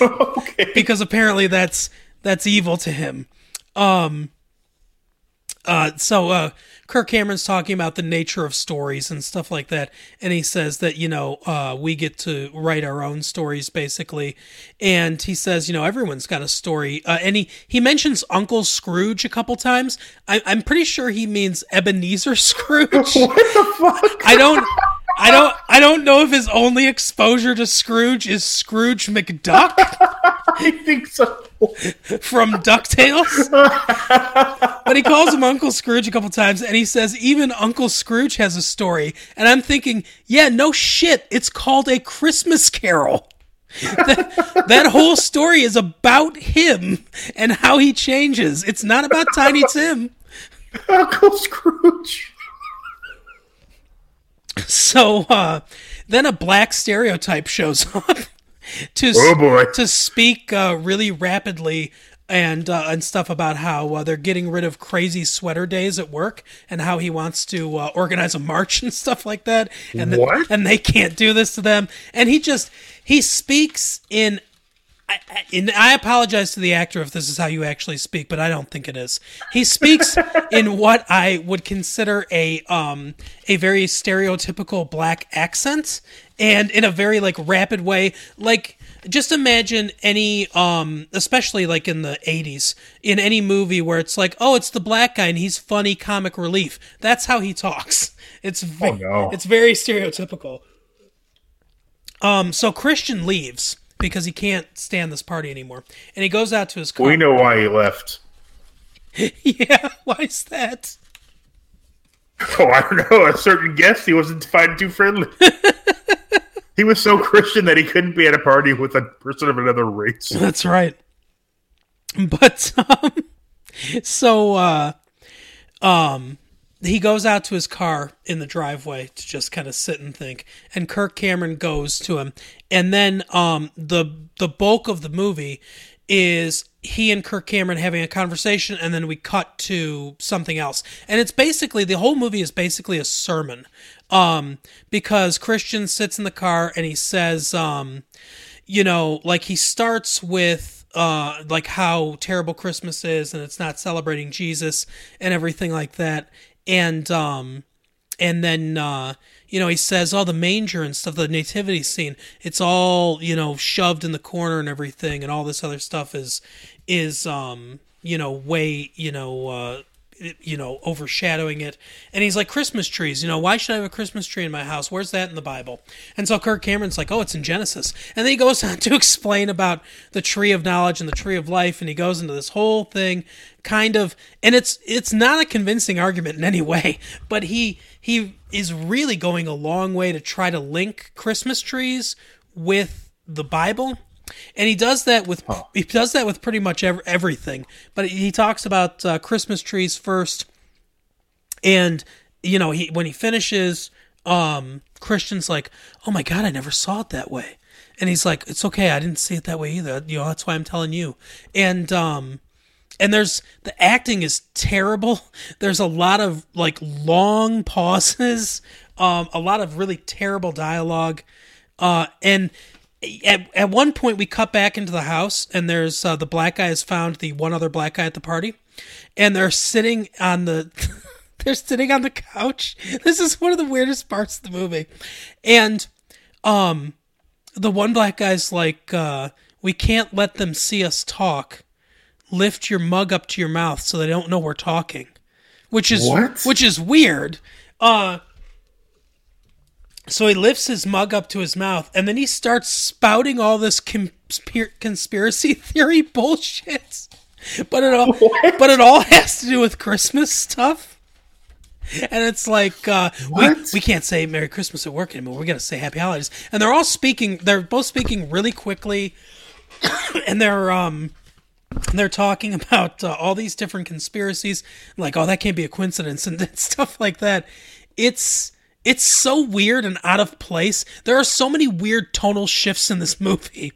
okay. because apparently that's that's evil to him. Um uh so uh Kirk Cameron's talking about the nature of stories and stuff like that and he says that you know uh we get to write our own stories basically and he says you know everyone's got a story uh, and he he mentions Uncle Scrooge a couple times I, I'm pretty sure he means Ebenezer Scrooge What the fuck? I don't I don't I don't know if his only exposure to Scrooge is Scrooge McDuck I think so. from DuckTales. but he calls him Uncle Scrooge a couple times, and he says even Uncle Scrooge has a story. And I'm thinking, yeah, no shit. It's called A Christmas Carol. that, that whole story is about him and how he changes. It's not about Tiny Tim. Uncle Scrooge. So uh, then a black stereotype shows up to Oh, to speak uh, really rapidly and uh, and stuff about how uh, they're getting rid of crazy sweater days at work and how he wants to uh, organize a march and stuff like that. And th- What? and they can't do this to them. And he just he speaks in I, I- and I apologize to the actor if this is how you actually speak, but I don't think it is. He speaks in what I would consider a um a very stereotypical black accent, and in a very like rapid way. Like just imagine any um especially like in the 80s in any movie where it's like oh it's the black guy and he's funny comic relief that's how he talks it's ve- Oh, no. it's very stereotypical um so christian leaves because he can't stand this party anymore and he goes out to his car We know why he left. yeah why is that Oh, I don't know. A certain guest he wasn't finding too friendly. he was so Christian that he couldn't be at a party with a person of another race. That's right. But um so uh um he goes out to his car in the driveway to just kind of sit and think and Kirk Cameron goes to him and then um the the bulk of the movie is he and Kirk Cameron having a conversation and then we cut to something else. And it's basically the whole movie is basically a sermon. Um because Christian sits in the car and he says um you know, like he starts with uh like how terrible Christmas is and it's not celebrating Jesus and everything like that. And um and then uh you know he says all the manger and stuff the nativity scene it's all you know shoved in the corner and everything and all this other stuff is is um you know way you know uh you know overshadowing it. And he's like christmas trees you know why should i have a christmas tree in my house? Where's that in the bible? And so kirk cameron's like oh it's in genesis. And then he goes on to explain about the tree of knowledge and the tree of life and he goes into this whole thing kind of and it's it's not a convincing argument in any way but he he is really going a long way to try to link christmas trees with the bible and he does that with he does that with pretty much ev- everything. But he talks about uh, Christmas trees first, and you know he when he finishes, um, Christian's like, "Oh my god, I never saw it that way," and he's like, "It's okay, I didn't see it that way either. You know that's why I'm telling you." And um, and there's the acting is terrible. There's a lot of like long pauses, um, a lot of really terrible dialogue, uh, and at, at one point we cut back into the house and there's uh, the black guy has found the one other black guy at the party and they're sitting on the they're sitting on the couch. This is one of the weirdest parts of the movie. And um the one black guy's like uh we can't let them see us talk. Lift your mug up to your mouth so they don't know we're talking which is What? which is weird. Uh so he lifts his mug up to his mouth and then he starts spouting all this conspir- conspiracy theory bullshit. But it all but it all has to do with Christmas stuff. And it's like uh, we, we can't say Merry Christmas at work anymore. We got to say Happy Holidays. And they're all speaking. They're both speaking really quickly, and they're um they're talking about uh, all these different conspiracies. Like, oh, that can't be a coincidence, and stuff like that. It's it's so weird and out of place. There are so many weird tonal shifts in this movie.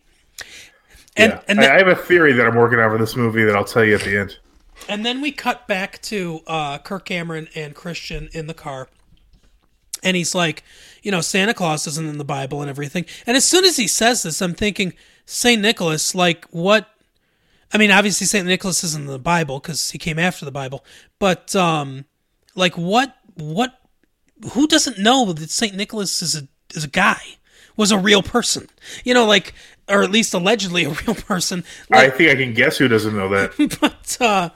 And yeah. and I, then, I have a theory that I'm working on for this movie that I'll tell you at the end. and then we cut back to uh, Kirk Cameron and Christian in the car. And he's like, you know, Santa Claus isn't in the Bible and everything. And as soon as he says this, I'm thinking, St. Nicholas, like, what? I mean, obviously, St. Nicholas isn't in the Bible because he came after the Bible. But, um, like, what, what, who doesn't know that St. Nicholas is a, is a guy, was a real person? You know, like, or at least allegedly a real person. I think I can guess who doesn't know that. but uh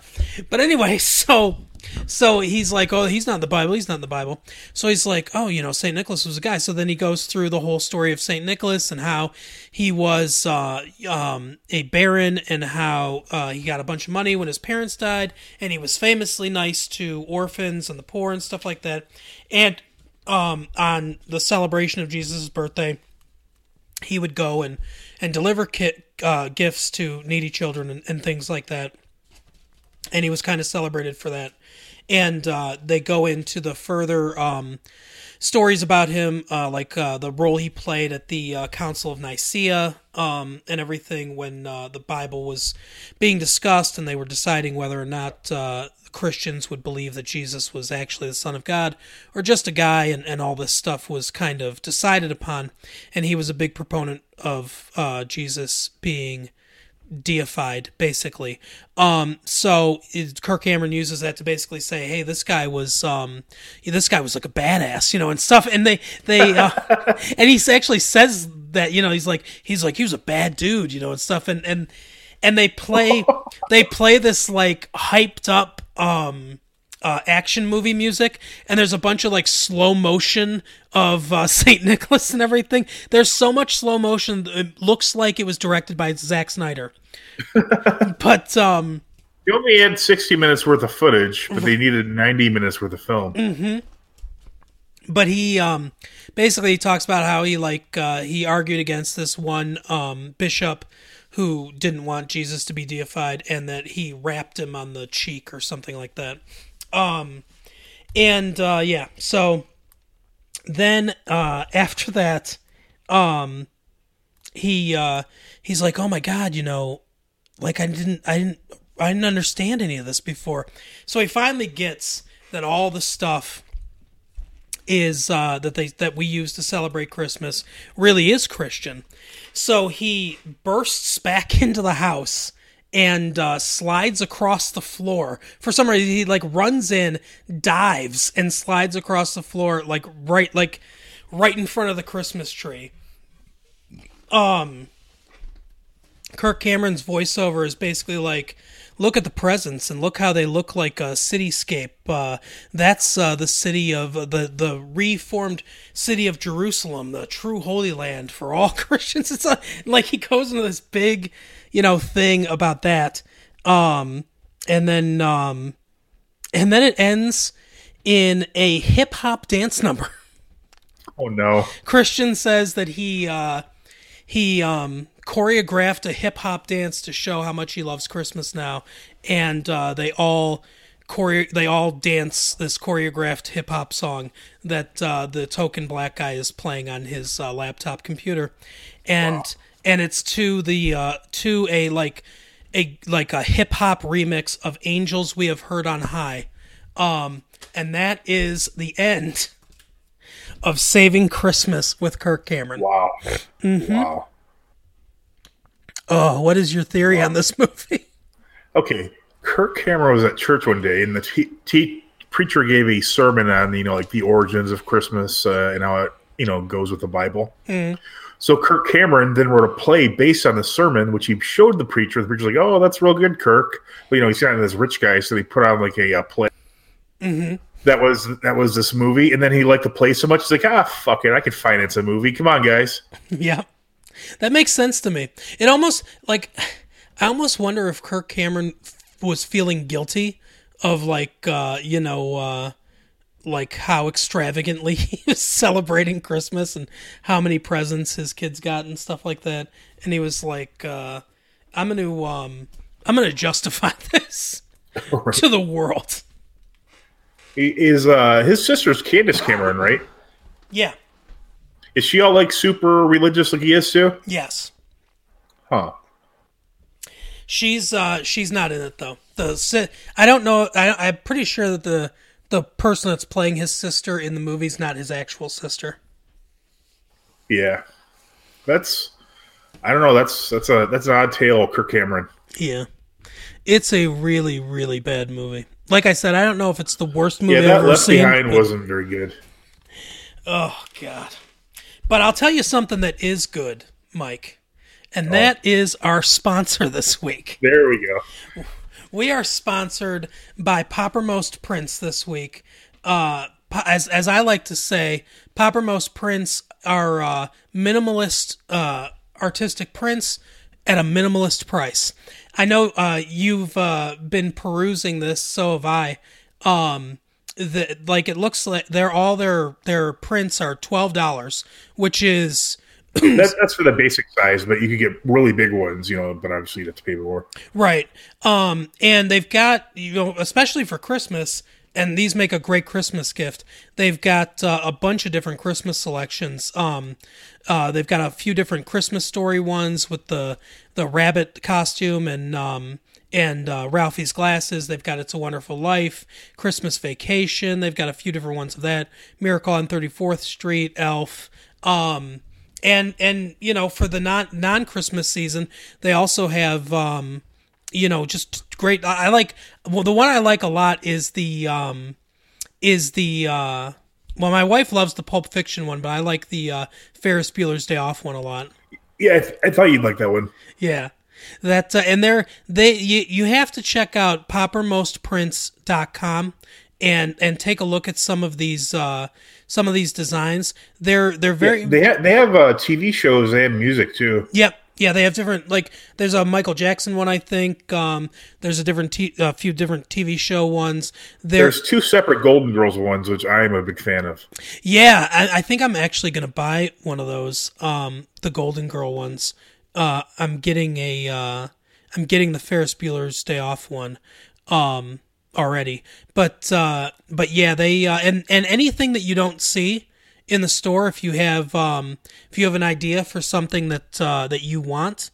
but anyway so so he's like oh he's not in the bible he's not in the bible. So he's like oh you know saint nicholas was a guy. So then he goes through the whole story of saint nicholas and how he was uh um a baron and how uh he got a bunch of money when his parents died. And he was famously nice to orphans and the poor and stuff like that. And um on the celebration of jesus' birthday he would go and and deliver kit, uh, gifts to needy children and, and things like that. And he was kind of celebrated for that. And uh, they go into the further um, stories about him, uh, like uh, the role he played at the uh, Council of Nicaea um, and everything when uh, the Bible was being discussed and they were deciding whether or not uh, Christians would believe that Jesus was actually the Son of God or just a guy, and, and all this stuff was kind of decided upon. And he was a big proponent of Jesus being deified basically. Um so it, kirk cameron uses that to basically say hey this guy was um yeah, this guy was like a badass you know and stuff. And they they uh, and he actually says that you know he's like he's like he was a bad dude you know and stuff. And and and they play they play this like hyped up um uh, action movie music, and there's a bunch of like slow motion of uh, Saint Nicholas and everything. There's so much slow motion; it looks like it was directed by Zack Snyder. but um, They only had 60 minutes worth of footage, but they needed 90 minutes worth of film. but he um basically he talks about how he like uh he argued against this one um bishop who didn't want Jesus to be deified and that he rapped him on the cheek or something like that. Um and uh yeah, so then uh after that um he uh he's like, "Oh my god, you know, like I didn't I didn't I didn't understand any of this before." So he finally gets that all the stuff is uh, that they that we use to celebrate Christmas really is Christian. So he bursts back into the house and uh, slides across the floor. For some reason, he like runs in, dives, and slides across the floor like right like right in front of the Christmas tree. Um, Kirk Cameron's voiceover is basically like, look at the presents and look how they look like a cityscape. Uh, that's uh, the city of the the reformed city of Jerusalem, the true Holy Land for all Christians. It's a, like he goes into this big, you know, thing about that, um, and then um, and then it ends in a hip hop dance number. Oh, no. Christian says that he uh, he um, choreographed a hip hop dance to show how much he loves Christmas now, and uh, they all chore- they all dance this choreographed hip hop song that uh, the token black guy is playing on his uh, laptop computer, and and it's to the uh, to a like a like a hip hop remix of "Angels We Have Heard on High," um, and that is the end of Saving Christmas with Kirk Cameron. Wow. Mm-hmm. Wow. Oh, what is your theory on this movie? Okay. Kirk Cameron was at church one day, and the t- t- preacher gave a sermon on you know like the origins of Christmas uh, and how it you know goes with the Bible. So Kirk Cameron then wrote a play based on the sermon, which he showed the preacher. The preacher's like, "Oh, that's real good, Kirk." But you know, he's kind of this rich guy, so they put on like a, uh play. That was that was this movie, and then he liked the play so much, he's like, "Ah, fuck it, I could finance a movie. Come on, guys." Yeah. That makes sense to me. It almost like I almost wonder if Kirk Cameron was feeling guilty of like uh, you know, uh like how extravagantly he was celebrating Christmas and how many presents his kids got and stuff like that. And he was like, uh I'm gonna um I'm gonna justify this to the world. He is uh his sister's Candace Cameron, right? Yeah. Is she all like super religious like he is too? Yes. Huh. She's uh she's not in it though. The I don't know. I, I'm pretty sure that the the person that's playing his sister in the movie's not his actual sister. Yeah. That's I don't know, that's that's a that's an odd tale, Kirk Cameron. Yeah, it's a really really bad movie. Like I said, I don't know if it's the worst movie Yeah, I've that ever Left seen. Behind but- wasn't very good. Oh God! But I'll tell you something that is good, Mike, Oh. and that is our sponsor this week. There we go. We are sponsored by Poppermost Prints this week. Uh, as as I like to say, Poppermost Prints are uh, minimalist uh, artistic prints at a minimalist price. I know uh, you've uh, been perusing this, so have I. Um, the, like it looks like they're all their their prints are twelve dollars, which is That, that's for the basic size, but you could get really big ones, you know, but obviously you have to pay more. Right. Um, and they've got, you know, especially for Christmas, and these make a great Christmas gift. They've got uh, a bunch of different Christmas selections. Um, uh, they've got a few different Christmas story ones with the the rabbit costume and um, and uh, Ralphie's glasses. They've got It's a Wonderful Life, Christmas Vacation. They've got a few different ones of that. Miracle on Thirty Fourth Street, Elf. Um, and and you know for the non non Christmas season, they also have um, you know just great. I I like well the one I like a lot is the um, is the uh, well my wife loves the Pulp Fiction one, but I like the uh, Ferris Bueller's Day Off one a lot. Yeah, I, th- I thought you'd like that one. Yeah. That uh, and they're they you, you have to check out poppermostprints.com and and take a look at some of these uh some of these designs. They're they're very They ha- they have uh, TV shows and music too. Yep. Yeah, they have different like there's a Michael Jackson one I think. Um there's a different t- a few different TV show ones. There There's two separate Golden Girls ones, which I am a big fan of. Yeah, I, I think I'm actually gonna buy one of those. Um, the Golden Girl ones. Uh, I'm getting a. Uh, I'm getting the Ferris Bueller's Day Off one. Um, already, but uh, but yeah, they uh, and and anything that you don't see in the store, if you have um, if you have an idea for something that uh, that you want,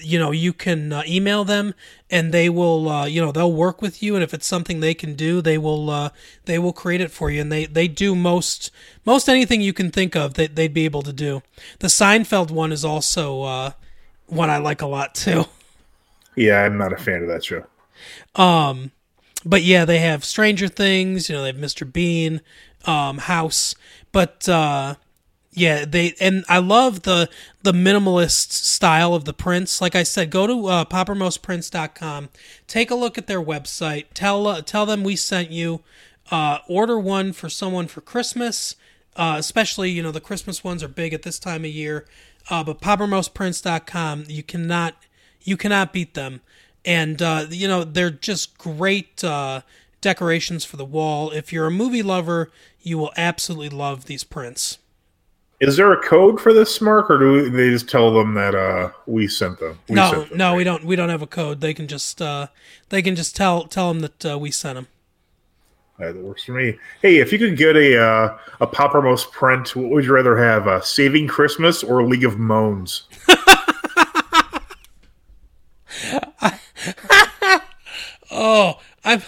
you know you can uh, email them and they will uh, you know they'll work with you. And if it's something they can do they will uh, they will create it for you. And they they do most most anything you can think of that they'd be able to do. The seinfeld one is also uh, one i like a lot too. Yeah, I'm not a fan of that show. But yeah, they have Stranger Things. You know, they have Mr. Bean, um, House. But uh, yeah, they and I love the the minimalist style of the prints. Like I said, go to uh, poppermostprints.com, take a look at their website. Tell uh, tell them we sent you. Uh, order one for someone for Christmas. Uh, especially, you know, the Christmas ones are big at this time of year. Uh, but poppermostprints.com, you cannot you cannot beat them and uh, you know they're just great uh, decorations for the wall. If you're a movie lover, you will absolutely love these prints. Is there a code for this, Mark, or do they just tell them that uh, we sent them? We no, sent them, no, right? we don't. We don't have a code. They can just uh, they can just tell tell them that uh, we sent them. That works for me. Hey, if you could get a uh, a Poppermost print, what would you rather have? Saving Christmas or League of Moans? Oh, I'm.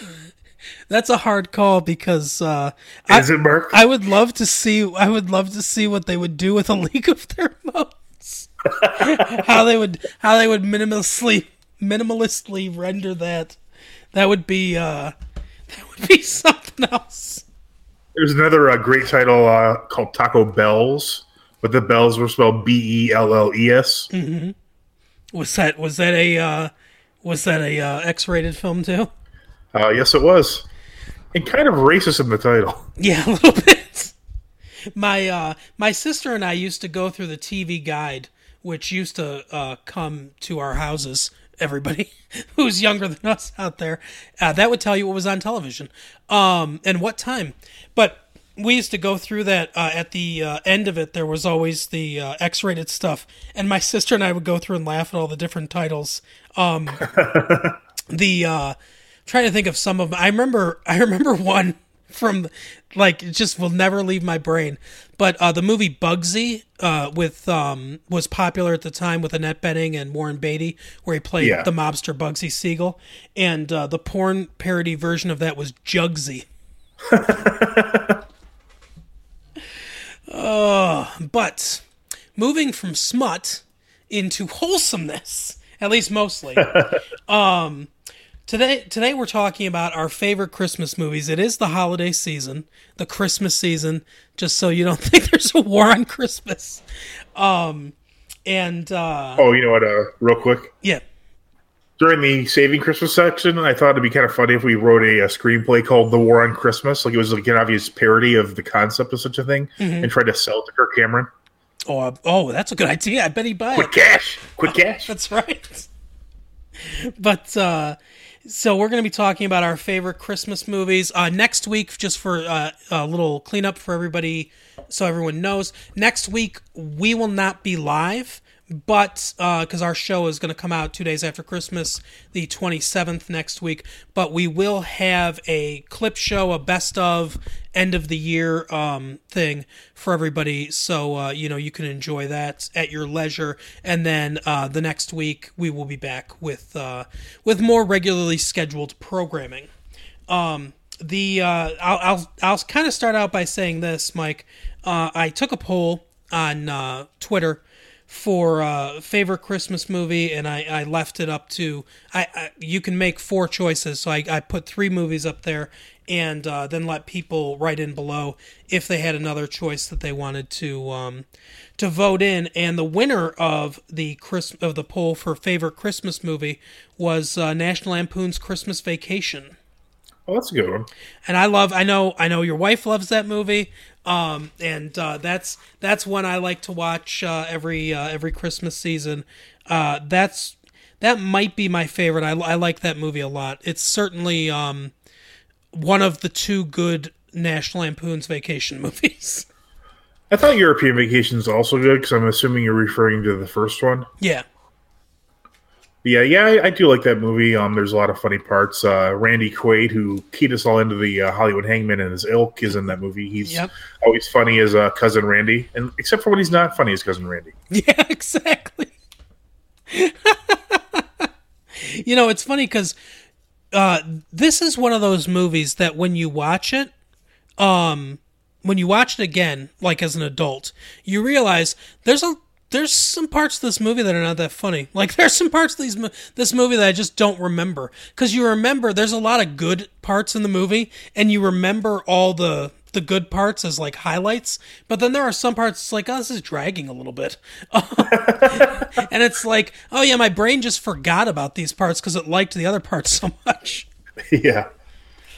That's a hard call because uh, I, Is it Mark? I would love to see. I would love to see what they would do with a league of their modes. how they would how they would minimally minimalistically render that. That would be uh, that would be something else. There's another uh, great title uh, called Taco Bells, but the bells were spelled B E L L E S. Was that was that a uh, was that a uh, X rated film too? Uh, yes, it was, and kind of racist in the title. Yeah, a little bit. My uh, my sister and I used to go through the TV guide, which used to uh, come to our houses. Everybody who's younger than us out there, uh, that would tell you what was on television, um, and what time. But we used to go through that. Uh, at the uh, end of it, there was always the uh, X-rated stuff, and my sister and I would go through and laugh at all the different titles. Um, the uh trying to think of some of I remember I remember one from like it just will never leave my brain. But uh the movie Bugsy uh with um was popular at the time with Annette Bening and Warren Beatty where he played Yeah. the mobster Bugsy Siegel and uh the porn parody version of that was Jugsy. Oh, but moving from smut into wholesomeness, at least mostly. um, today, today we're talking about our favorite Christmas movies. It is the holiday season, the Christmas season. Just so you don't think there's a war on Christmas. Um, and uh, Oh, you know what? Uh, real quick, yeah, during the Saving Christmas section, I thought it'd be kind of funny if we wrote a, a screenplay called "The War on Christmas," like it was like an obvious parody of the concept of such a thing, and tried to sell it to Kirk Cameron. oh, uh, oh, that's a good idea. I bet he'd buy it. Quick cash, quick cash. That's right. But uh, so we're going to be talking about our favorite Christmas movies uh, next week. Just for uh, a little cleanup for everybody, so everyone knows. Next week we will not be live, but because our show is going to come out two days after Christmas, the twenty seventh next week. But we will have a clip show, a best of end of the year um, thing for everybody, so uh, you know you can enjoy that at your leisure. And then uh, the next week we will be back with uh, with more regularly scheduled programming. Um, the uh, I'll I'll, I'll kind of start out by saying this, Mike. Uh, I took a poll on uh, Twitter for uh, favorite Christmas movie, and I, I left it up to I, I you can make four choices. So I, I put three movies up there, and uh, then let people write in below if they had another choice that they wanted to um, to vote in. And the winner of the Chris of the poll for favorite Christmas movie was uh, National Lampoon's Christmas Vacation Oh, that's a good one. and I love. I know. I know your wife loves that movie. Um, and uh, that's that's one I like to watch uh, every uh, every Christmas season. Uh, that's that might be my favorite. I, I like that movie a lot. It's certainly um, one of the two good National Lampoon's Vacation movies. I thought European Vacation is also good because I'm assuming you're referring to the first one. yeah, Yeah, yeah, I, I do like that movie. Um, there's a lot of funny parts. Uh, Randy Quaid, who keyed us all into the uh, Hollywood Hangman and his ilk, is in that movie. He's Yep. always funny as uh, cousin Randy, and except for when he's not funny as cousin Randy. yeah, exactly. you know, it's funny because uh, this is one of those movies that when you watch it, um, when you watch it again, like as an adult, you realize there's a there's some parts of this movie that are not that funny. Like there's some parts of these this movie that I just don't remember because you remember there's a lot of good parts in the movie, and you remember all the the good parts as like highlights, but then there are some parts like, oh, this is dragging a little bit, and it's like, oh yeah, my brain just forgot about these parts because it liked the other parts so much. yeah.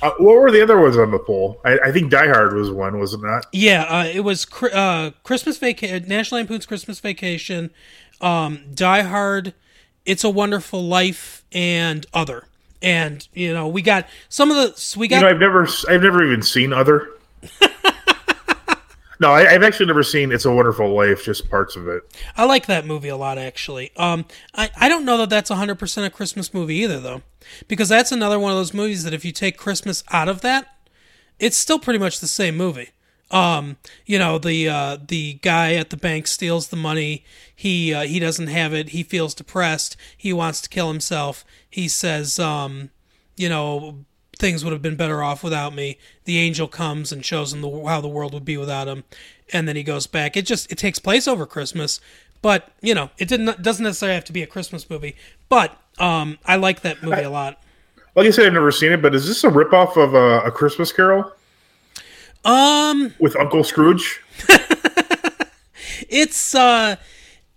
Uh, what were the other ones on the poll? I, I think Die Hard was one, was it not? Yeah, uh, it was uh, Christmas vacation, National Lampoon's Christmas Vacation, um, Die Hard, It's a Wonderful Life, and Other. And you know, we got some of the we got You know, I've never, I've never even seen Other. No, I, I've actually never seen It's a Wonderful Life, just parts of it. I like that movie a lot, actually. Um, I, I don't know that that's 100% a Christmas movie either, though. Because that's another one of those movies that if you take Christmas out of that, it's still pretty much the same movie. Um, you know, the uh, the guy at the bank steals the money. He uh, he doesn't have it. He feels depressed. He wants to kill himself. He says, um, you know, things would have been better off without me. The angel comes and shows him the, how the world would be without him, and then he goes back. It just it takes place over Christmas, but you know, it didn't doesn't necessarily have to be a Christmas movie. But um, I like that movie a lot. Like I said, I've never seen it, but is this a ripoff of uh, a Christmas Carol Um, with Uncle Scrooge? it's uh,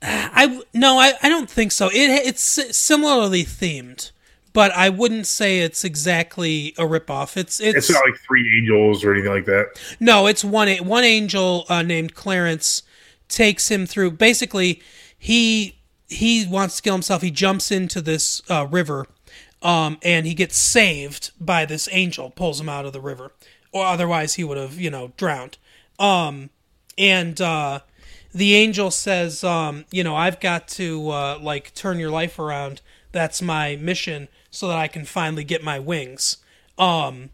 I no, I, I don't think so. It it's similarly themed, but I wouldn't say it's exactly a ripoff. It's it's, It's not like Three Angels or anything like that. No, it's one one angel uh, named Clarence takes him through. Basically, he he wants to kill himself. He jumps into this uh, river, um, and he gets saved by this angel. Pulls him out of the river, or otherwise he would have you know drowned. Um, and uh, the angel says, um, you know, I've got to uh, like turn your life around. That's my mission, so that I can finally get my wings. Um,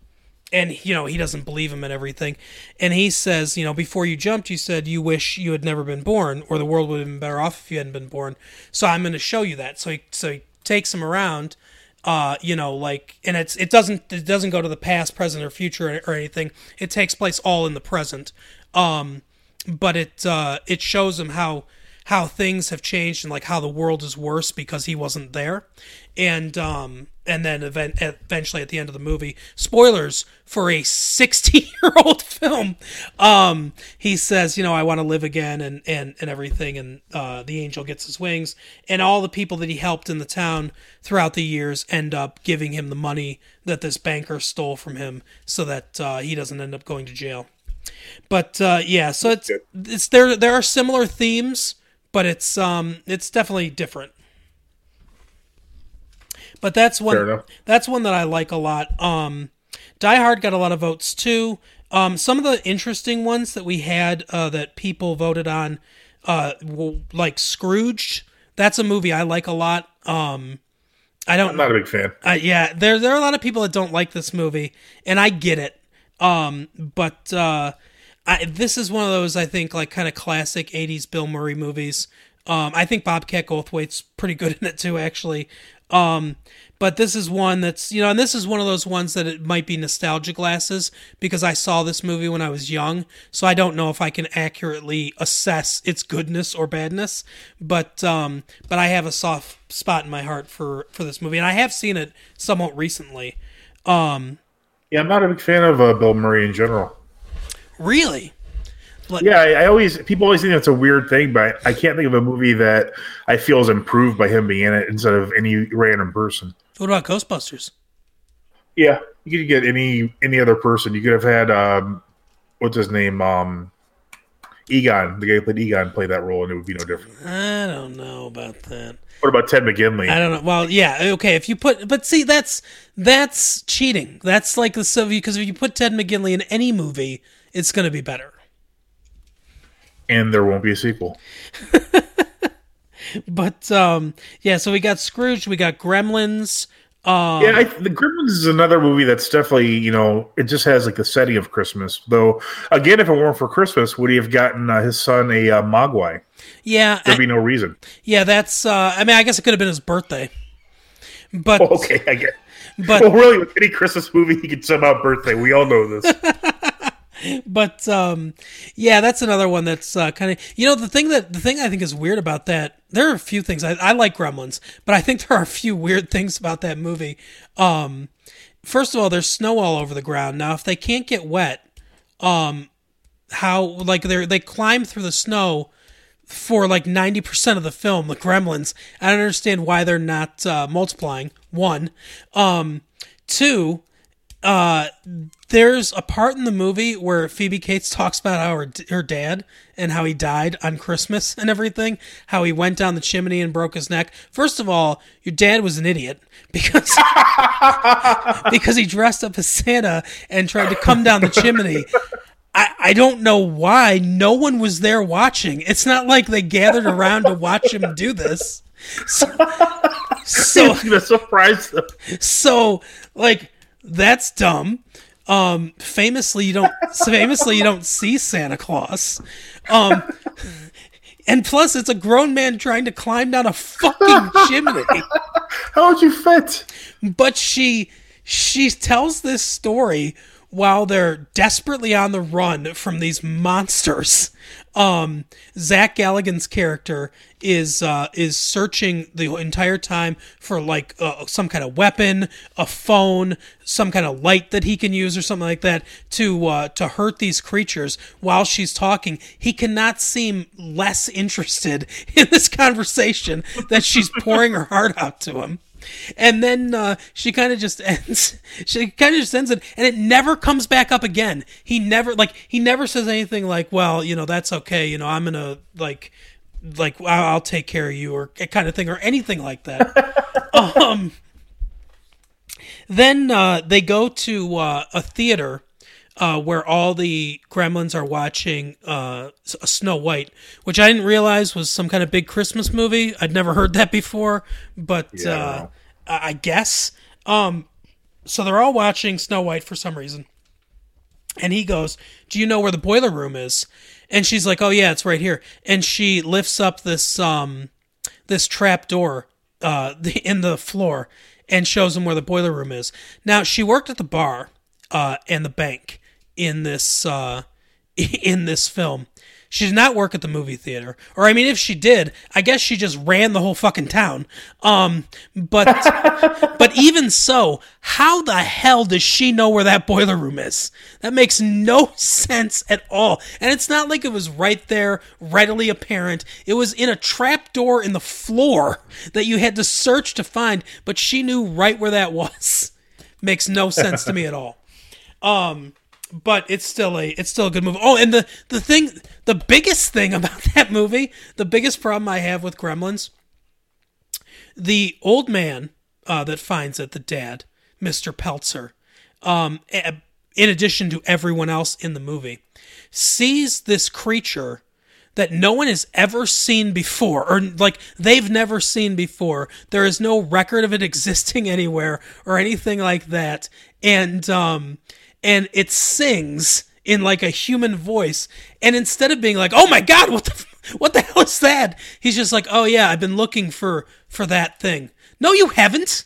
and you know he doesn't believe him and everything. And he says you know before you jumped you said you wish you had never been born or the world would have been better off if you hadn't been born. So i'm going to show you that. So he so he takes him around uh you know like and it's it doesn't it doesn't go to the past present or future or, or anything. It takes place all in the present. Um but it uh it shows him how how things have changed and like how the world is worse because he wasn't there. And um and then event, eventually at the end of the movie spoilers for a 60 year old film. Um he says you know i want to live again and and and everything and uh the angel gets his wings. And all the people that he helped in the town throughout the years end up giving him the money that this banker stole from him so that uh, he doesn't end up going to jail. But uh, yeah so it's it's there there are similar themes but it's um it's definitely different but that's one that's one that I like a lot. Um, Die Hard got a lot of votes too. Um, some of the interesting ones that we had uh, that people voted on, uh, like Scrooge. That's a movie I like a lot. Um, I don't I'm not a big fan. uh, yeah, there there are a lot of people that don't like this movie, and I get it. Um, but uh, I, this is one of those I think like kind of classic '80s Bill Murray movies. Um, I think Bobcat Goldthwait's pretty good in it too, actually. Um, but this is one that's you know, and this is one of those ones that it might be nostalgia glasses because I saw this movie when I was young, so I don't know if I can accurately assess its goodness or badness. But um, but I have a soft spot in my heart for for this movie, and I have seen it somewhat recently. Um, Yeah, I'm not a big fan of uh, Bill Murray in general. Really, Yeah, I, I always people always think that's a weird thing, but I can't think of a movie that I feel is improved by him being in it instead of any random person. what about Ghostbusters? Yeah, you could get any any other person. You could have had um, what's his name, um, Egon, the guy who played Egon, play that role, and it would be no different. I don't know about that. What about Ted McGinley? I don't know. Well, yeah, okay. If you put, but see, that's that's cheating. That's like the so because if you put Ted McGinley in any movie, it's going to be better. and there won't be a sequel. But um, yeah, so we got Scrooge, we got Gremlins. Um, Yeah, I, the Gremlins is another movie that's definitely you know it just has like the setting of Christmas. Though again, if it weren't for Christmas, would he have gotten uh, his son a uh, Mogwai? yeah, There'd I- be no reason. yeah. That's. Uh, I mean, I guess it could have been his birthday. But Okay, I get. but well, really, with any Christmas movie, he could somehow birthday. We all know this. but um yeah that's another one that's uh, kind of you know the thing that the thing i think is weird about that there are a few things I, I like gremlins but i think there are a few weird things about that movie. Um first of all there's snow all over the ground. Now if they can't get wet um how like they they climb through the snow for like 90% of the film the gremlins. I don't understand why they're not uh, multiplying. One um two uh there's a part in the movie where Phoebe Cates talks about how her, her dad and how he died on Christmas and everything, how he went down the chimney and broke his neck. First of all, your dad was an idiot because because he dressed up as Santa and tried to come down the chimney. I, I don't know why no one was there watching. It's not like they gathered around to watch him do this. So, so surprise them. so like that's dumb. Um famously you don't famously you don't see santa claus. Um and plus it's a grown man trying to climb down a fucking chimney. How would you fit? but she she tells this story while they're desperately on the run from these monsters. Um, Zach Galligan's character is uh, is searching the entire time for like uh, some kind of weapon, a phone, some kind of light that he can use or something like that to uh, to hurt these creatures. While she's talking, he cannot seem less interested in this conversation that she's pouring her heart out to him and then uh, she kind of just ends. She kind of just ends it, and it never comes back up again. He never like he never says anything like, "Well, you know, that's okay. You know, I'm gonna like." like I'll take care of you or kind of thing or anything like that. um, then uh, they go to uh, a theater uh, where all the gremlins are watching uh, Snow White, which I didn't realize was some kind of big Christmas movie. I'd never heard that before, but Yeah, I uh. I I guess. Um, so they're all watching Snow White for some reason. And he goes, Do you know where the boiler room is? And she's like, Oh yeah, it's right here. And she lifts up this um this trap door uh in the floor and shows him where the boiler room is. Now she worked at the bar uh and the bank in this uh in this film. She did not work at the movie theater. Or I mean if she did, I guess she just ran the whole fucking town. Um but but even so, how the hell does she know where that boiler room is? That makes no sense at all. And it's not like it was right there, readily apparent. It was in a trap door in the floor that you had to search to find, but she knew right where that was. Makes no sense to me at all. Um but it's still a it's still a good movie. Oh, and the the thing the biggest thing about that movie, the biggest problem I have with Gremlins the old man uh, that finds it, the dad, Mr. Peltzer, um, in addition to everyone else in the movie, sees this creature that no one has ever seen before, or like they've never seen before. There is no record of it existing anywhere or anything like that, and um, and it sings in like a human voice, and instead of being like, "Oh my God, what the what the hell is that?" He's just like, "Oh yeah, I've been looking for for that thing." No, you haven't.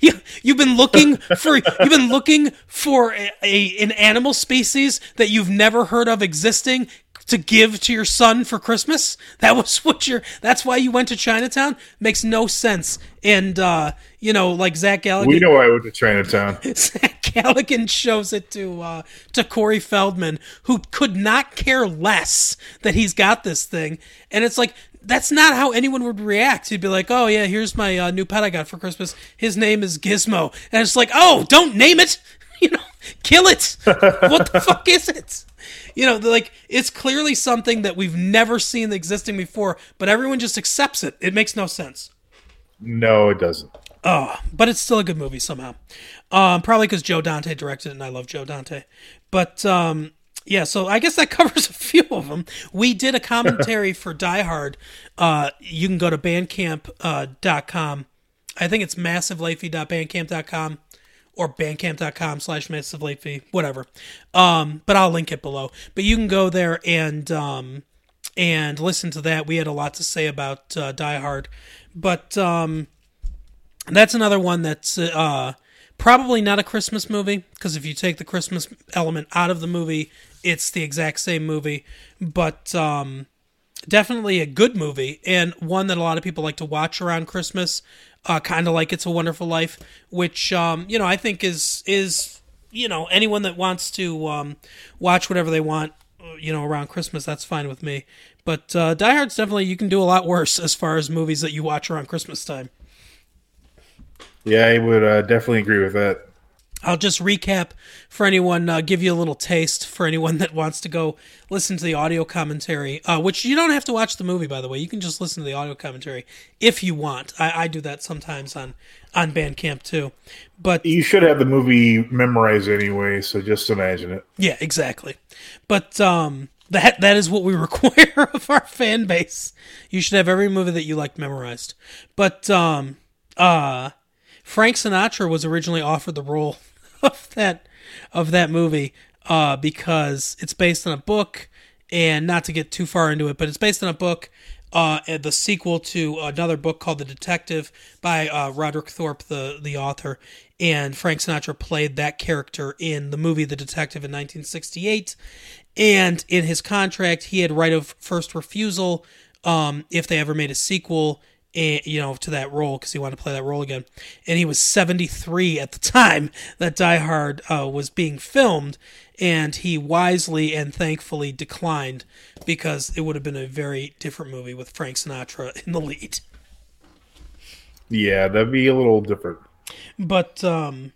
You you've been looking for you've been looking for a, a an animal species that you've never heard of existing to give to your son for Christmas. That was what you're. That's why you went to Chinatown. Makes no sense. And uh, you know, like Zach Galligan. We know why I went to Chinatown. Zach Galligan shows it to uh, to Corey Feldman, who could not care less that he's got this thing, and it's like that's not how anyone would react. He'd be like, "Oh yeah, here's my uh, new pet I got for Christmas. His name is Gizmo," and it's like, "Oh, don't name it, you know, kill it. what the fuck is it?" You know, like it's clearly something that we've never seen existing before, but everyone just accepts it. It makes no sense. No, it doesn't. Oh, but it's still a good movie somehow. Um, probably because Joe Dante directed it, and I love Joe Dante. But um, yeah, so I guess that covers a few of them. We did a commentary for Die Hard. Uh, you can go to bandcamp.com. Uh, dot com. I think it's massivelatefee.bandcamp.com or bandcamp.com slash massive late fee, whatever. Um, but I'll link it below. But you can go there and um, and listen to that. We had a lot to say about uh, Die Hard, but um, that's another one that's uh, probably not a Christmas movie because if you take the Christmas element out of the movie, it's the exact same movie. But um, definitely a good movie and one that a lot of people like to watch around Christmas. Uh, kind of like It's a Wonderful Life, which um, you know I think is is you know anyone that wants to um, watch whatever they want, uh, you know around Christmas, that's fine with me. But uh, Die Hard's definitely you can do a lot worse as far as movies that you watch around Christmas time. Yeah, I would uh, definitely agree with that. I'll just recap for anyone, uh, give you a little taste for anyone that wants to go listen to the audio commentary, uh, which you don't have to watch the movie, by the way. You can just listen to the audio commentary if you want. I, I do that sometimes on on Bandcamp too. But You should have the movie memorized anyway, so just imagine it. yeah, exactly. But um, that that is what we require of our fan base. You should have every movie that you like memorized. But um, uh, Frank Sinatra was originally offered the role of that of that movie uh, because it's based on a book, and not to get too far into it, but it's based on a book. Uh, the sequel to another book called The Detective by uh, Roderick Thorpe, the the author, and Frank Sinatra played that character in the movie The Detective in 1968. And in his contract, he had right of first refusal um, if they ever made a sequel, eh, you know, to that role because he wanted to play that role again. And he was 73 at the time that Die Hard uh, was being filmed, and he wisely and thankfully declined because it would have been a very different movie with Frank Sinatra in the lead. Yeah, that'd be a little different. But um,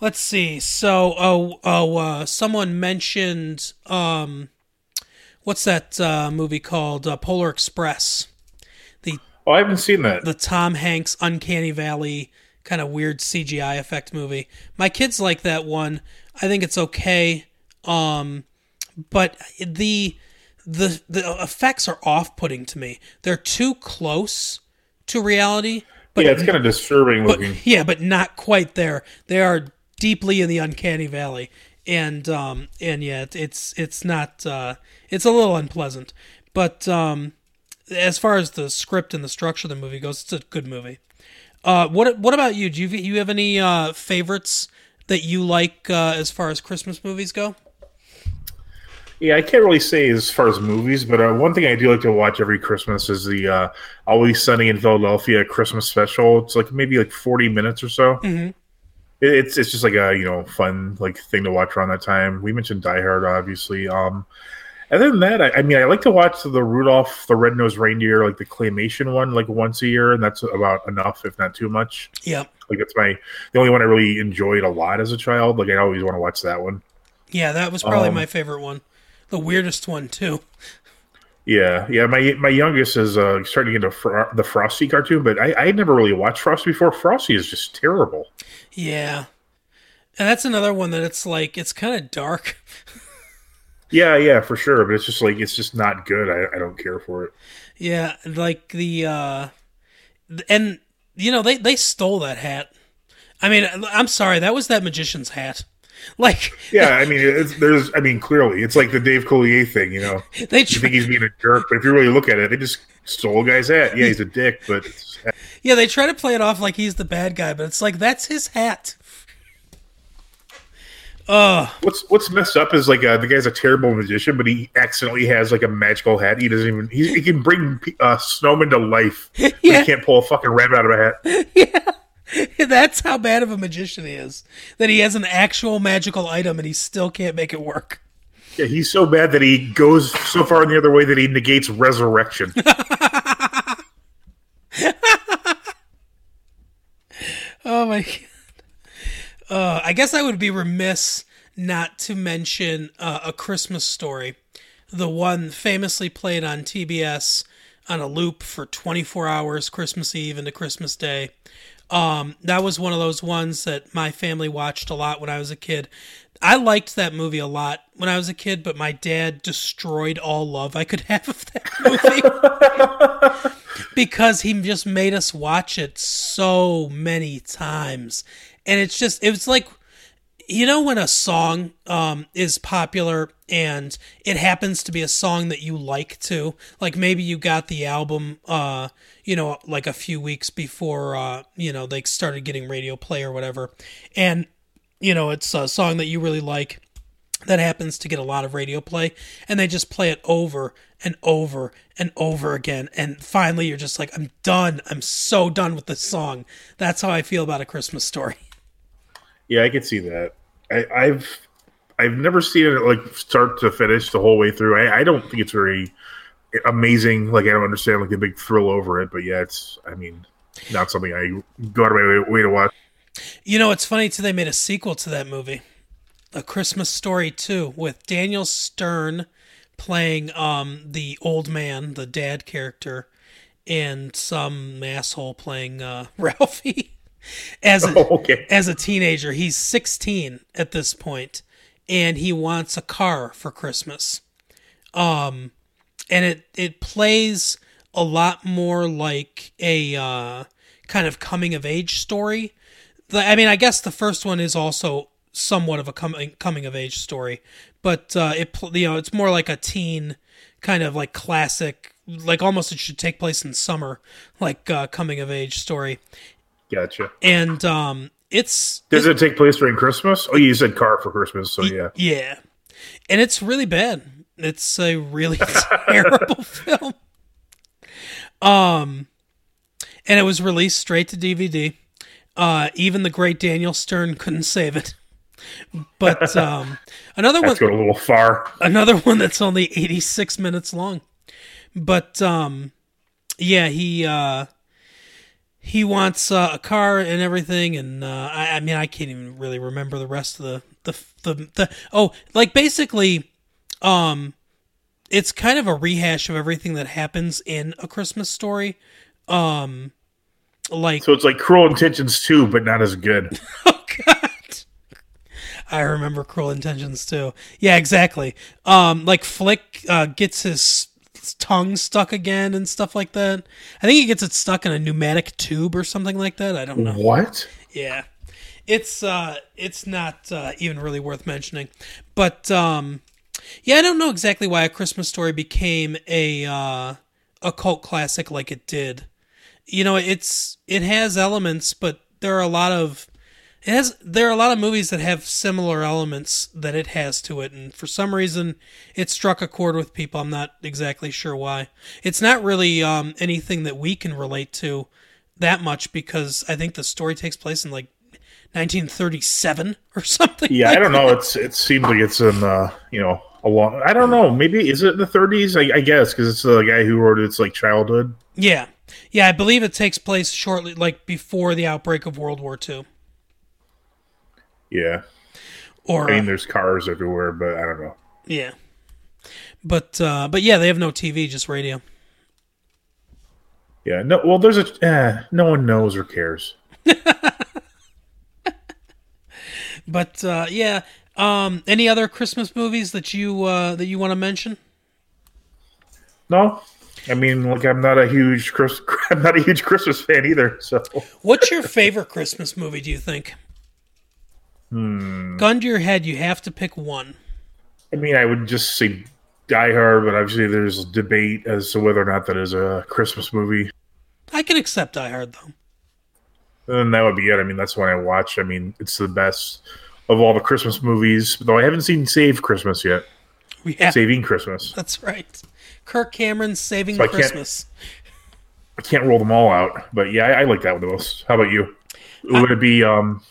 let's see. So, oh, oh, uh, someone mentioned um, what's that uh, movie called? Uh, Polar Express. Oh, I haven't seen that. the Tom Hanks Uncanny Valley kind of weird CGI effect movie. My kids like that one. I think it's okay. Um, but the the the effects are off-putting to me. They're too close to reality. But yeah, it's kind of disturbing but looking. yeah, but not quite there. They are deeply in the uncanny valley, and um, and yeah, it's it's not uh, it's a little unpleasant. But um, as far as the script and the structure of the movie goes, it's a good movie. Uh, what what about you? Do you you have any uh, favorites that you like uh, as far as Christmas movies go? Yeah, I can't really say as far as movies, but uh, one thing I do like to watch every Christmas is the uh, Always Sunny in Philadelphia Christmas special. It's like maybe like forty minutes or so. Mhm. It, it's it's just like a you know fun like thing to watch around that time. We mentioned Die Hard, obviously. Um, other than that, I, I mean, I like to watch the Rudolph the Red-Nosed Reindeer, like the claymation one, like once a year, and that's about enough, if not too much. Yeah, Like it's my the only one I really enjoyed a lot as a child. Like I always want to watch that one. yeah, that was probably Um, my favorite one. The weirdest one too. Yeah, yeah. My my youngest is uh, starting to get into Fro- the Frosty cartoon, but I, I never really watched Frosty before. Frosty is just terrible. Yeah, and that's another one that it's like it's kind of dark. Yeah, yeah, for sure. But it's just like it's just not good. I, I don't care for it. Yeah, like the uh and you know they they stole that hat. I mean, I'm sorry, that was that magician's hat. Like Yeah, I mean, it's, there's, I mean, clearly, it's like the Dave Coulier thing. You know, they you think he's being a jerk, but if you really look at it, they just stole a guy's hat. Yeah, he's a dick, but it's, yeah, they try to play it off like he's the bad guy, but it's like that's his hat. Oh, what's what's messed up is like uh, the guy's a terrible magician, but he accidentally has like a magical hat. He doesn't even he, he can bring uh, snowmen to life. but Yeah. He can't pull a fucking rabbit out of a hat. yeah. That's how bad of a magician he is. That he has an actual magical item and he still can't make it work. Yeah, he's so bad that he goes so far in the other way that he negates resurrection. Oh my god. Uh, I guess I would be remiss not to mention uh, a Christmas story, the one famously played on TBS on a loop for 24 hours, Christmas Eve into Christmas Day. Um, that was one of those ones that my family watched a lot when I was a kid. I liked that movie a lot when I was a kid, but my dad destroyed all love I could have of that movie because he just made us watch it so many times. And it's just, it was like, you know, when a song um, is popular and it happens to be a song that you like too, like maybe you got the album, uh, you know, like a few weeks before, uh, you know, they started getting radio play or whatever. And, you know, it's a song that you really like that happens to get a lot of radio play and they just play it over and over and over again. And finally you're just like i'm done. I'm so done with this song. That's how i feel about a christmas story yeah, I could see that. I, I've I've never seen it like start to finish the whole way through. I, I don't think it's very amazing. Like I don't understand like the big thrill over it, but yeah, it's I mean not something I go out of my way, way to watch. you know it's funny too they made a sequel to that movie a christmas story 2 with daniel stern playing um the old man the dad character and some asshole playing uh ralphie as a, Oh, okay. as a teenager. He's 16 at this point, and he wants a car for Christmas. Um, and it it plays a lot more like a uh, kind of coming of age story. The- I mean, I guess the first one is also somewhat of a coming coming of age story, but uh, it you know it's more like a teen kind of like classic, like almost it should take place in summer, like uh, coming of age story. Gotcha. And um, it's Does it take place during Christmas? Oh, you said car for Christmas, so yeah. Yeah. And it's really bad. It's a really terrible film. Um and it was released straight to DVD. Uh even the great Daniel Stern couldn't save it. But um another one That's going a little far. another one that's only 86 minutes long. But um yeah, he uh he wants uh, a car and everything and uh I, I mean I can't even really remember the rest of the the the, the oh, like basically um it's kind of a rehash of everything that happens in a Christmas story. Um like So it's like Cruel Intentions too, but not as good. Oh God. I remember Cruel Intentions too. Yeah, exactly. Um, like Flick uh, gets his tongue stuck again and stuff like that. I think he gets it stuck in a pneumatic tube or something like that. I don't know. What? Yeah, it's uh, it's not uh, even really worth mentioning. But um, yeah, I don't know exactly why A Christmas Story became a uh, a cult classic like it did. You know, it's it has elements, but there are a lot of it has there are a lot of movies that have similar elements that it has to it, and for some reason, it struck a chord with people. I'm not exactly sure why. It's not really um, anything that we can relate to that much because I think the story takes place in like 1937 or something. Yeah, like I don't know. It's it seems like it's in uh, you know a long. I don't know. Maybe is it in the 30s? I, I guess because it's the guy who wrote it's like childhood. Yeah, yeah, I believe it takes place shortly, like before the outbreak of World War II. Yeah, Or I mean there's cars everywhere, but I don't know. yeah, but uh, but yeah, they have no TV, just radio. Yeah, no. Well, there's a eh, no one knows or cares. But uh, yeah, um, any other Christmas movies that you uh, that you want to mention? No, I mean like I'm not a huge Chris. I'm not a huge Christmas fan either. So What's your favorite Christmas movie? Do you think? Hmm. Gun to your head, you have to pick one. I mean, I would just say Die Hard, but obviously there's debate as to whether or not that is a Christmas movie. I can accept Die Hard though. And that would be it. I mean, that's one I watch. I mean, it's the best of all the Christmas movies. Though I haven't seen Save Christmas yet. Yeah, Saving Christmas. that's right. Kirk Cameron's Saving So I can't- Christmas. I can't roll them all out, but yeah, I, I like that one the most. How about you? Would it be? um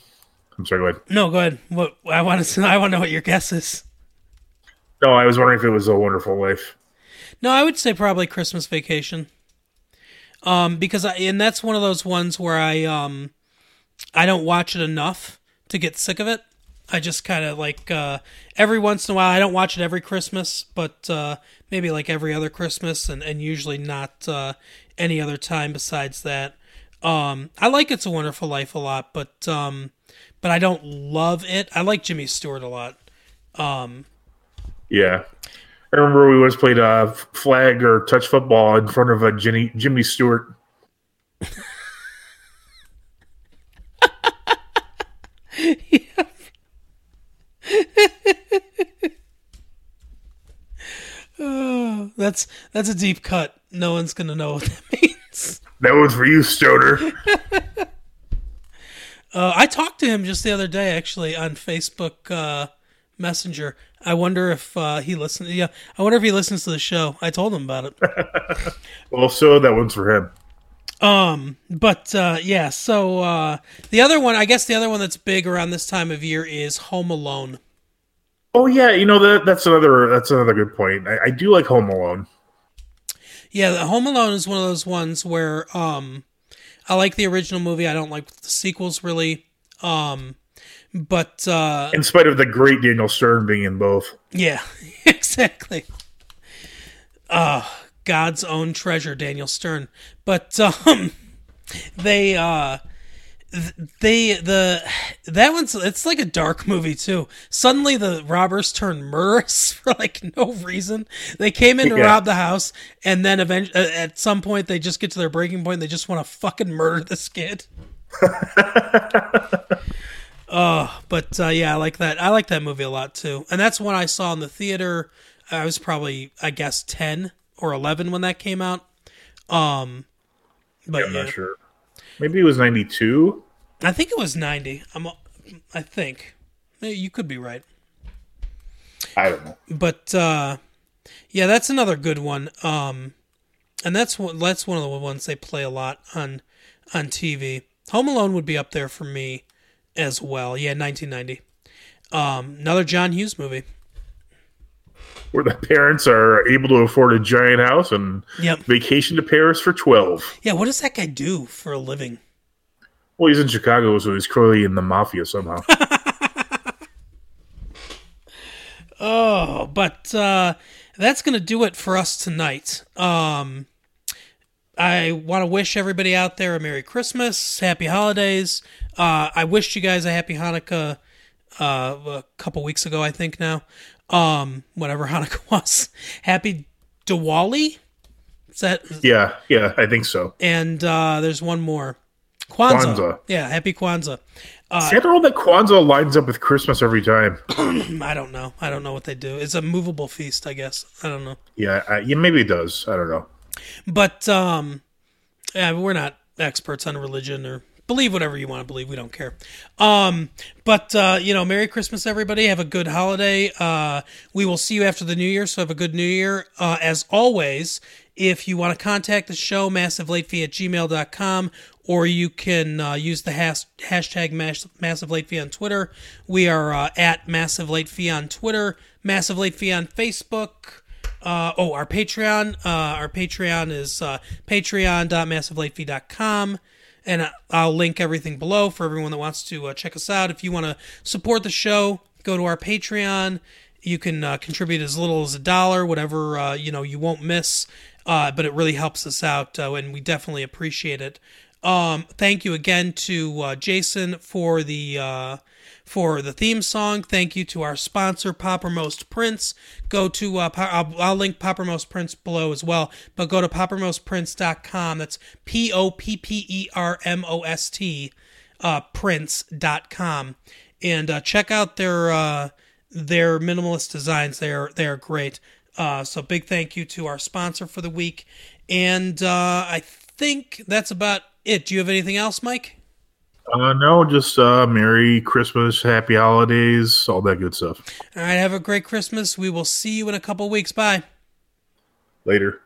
I'm sorry. Go ahead. No, go ahead. What I want to I want to know what your guess is. No, I was wondering if it was a Wonderful Life. No, I would say probably Christmas Vacation. Um, because I and that's one of those ones where I um, I don't watch it enough to get sick of it. I just kind of like uh, every once in a while. I don't watch it every Christmas, but uh, maybe like every other Christmas, and and usually not uh, any other time besides that. Um, I like It's a Wonderful Life a lot, but um, but I don't love it. I like Jimmy Stewart a lot. Um, Yeah. I remember we once played uh, flag or touch football in front of a Jimmy, Jimmy Stewart. that's that's a deep cut. No one's gonna know what that means. That was for you, Stoner. Uh, I talked to him just the other day, actually, on Facebook uh, Messenger. I wonder if uh, he listens. Yeah, I wonder if he listens to the show. I told him about it. well, so that one's for him. Um, but uh, yeah. So uh, the other one, I guess, the other one that's big around this time of year is Home Alone. Oh yeah, you know that that's another that's another good point. I, I do like Home Alone. Yeah, the Home Alone is one of those ones where um, I like the original movie. I don't like the sequels really. Um, but uh, In spite of the great Daniel Stern being in both. Yeah, exactly. Uh God's own treasure, Daniel Stern. But um they uh they the that one's it's like a dark movie too. Suddenly the robbers turn murderous for like no reason. They came in to Yeah. rob the house, and then eventually at some point they just get to their breaking point. And they just want to fucking murder this kid. Oh, but uh, yeah, I like that. I like that movie a lot too, and that's one I saw in the theater. I was probably, I guess, ten or eleven when that came out. Um, but I'm yeah, not sure. Maybe it was 92. I think it was ninety. I'm, I think Eh, you could be right, I don't know. but uh, yeah, that's another good one. Um, and that's one. That's one of the ones they play a lot on on TV. Home Alone would be up there for me as well. Yeah, 1990. Um, another John Hughes movie. Where the parents are able to afford a giant house and Yep. vacation to Paris for 12. Yeah, what does that guy do for a living? Well, he's in Chicago, so he's clearly in the mafia somehow. Oh, but uh, that's going to do it for us tonight. Um, I want to wish everybody out there a Merry Christmas, Happy Holidays. Uh, I wished you guys a Happy Hanukkah uh, a couple weeks ago, I think now. Um, whatever Hanukkah was. Happy Diwali? Is that, yeah, yeah, I think so. and uh, there's one more. Kwanzaa. Kwanzaa. Yeah, Happy Kwanzaa. See, I don't know that Kwanzaa lines up with Christmas every time. I don't know. I don't know what they do. It's a movable feast, I guess. I don't know. Yeah, I, yeah, maybe it does. I don't know. But um, yeah, we're not experts on religion or believe whatever you want to believe. We don't care. Um, but uh, you know, Merry Christmas, everybody. Have a good holiday. Uh, we will see you after the New Year. So have a good New Year. Uh, as always, if you want to contact the show, massivelatefee at gmail.com, or you can uh, use the has- hashtag late fee on Twitter. We are uh, at massive late fee on Twitter, massive late fee on Facebook. Uh, oh, our Patreon. Our Patreon is uh, patreon.massivelatefee.com. And I'll link everything below for everyone that wants to uh, check us out. If you want to support the show, go to our Patreon. You can uh, contribute as little as a dollar, whatever uh, you know you won't miss. Uh, but it really helps us out, uh, and we definitely appreciate it. Um, thank you again to uh, Jason for the for the theme song. Thank you to our sponsor, Poppermost Prince. Go to uh, Po- I'll, I'll link Poppermost Prince below as well, but go to poppermostprince.com. That's P O P P E R M O S T uh, prince.com and uh, check out their uh, their minimalist designs. They are they are great. Uh, so big thank you to our sponsor for the week, and uh, I think that's about it. Do you have anything else, Mike? Uh, no, just uh, Merry Christmas, Happy Holidays, all that good stuff. All right, have a great Christmas. We will see you in a couple weeks. Bye. Later.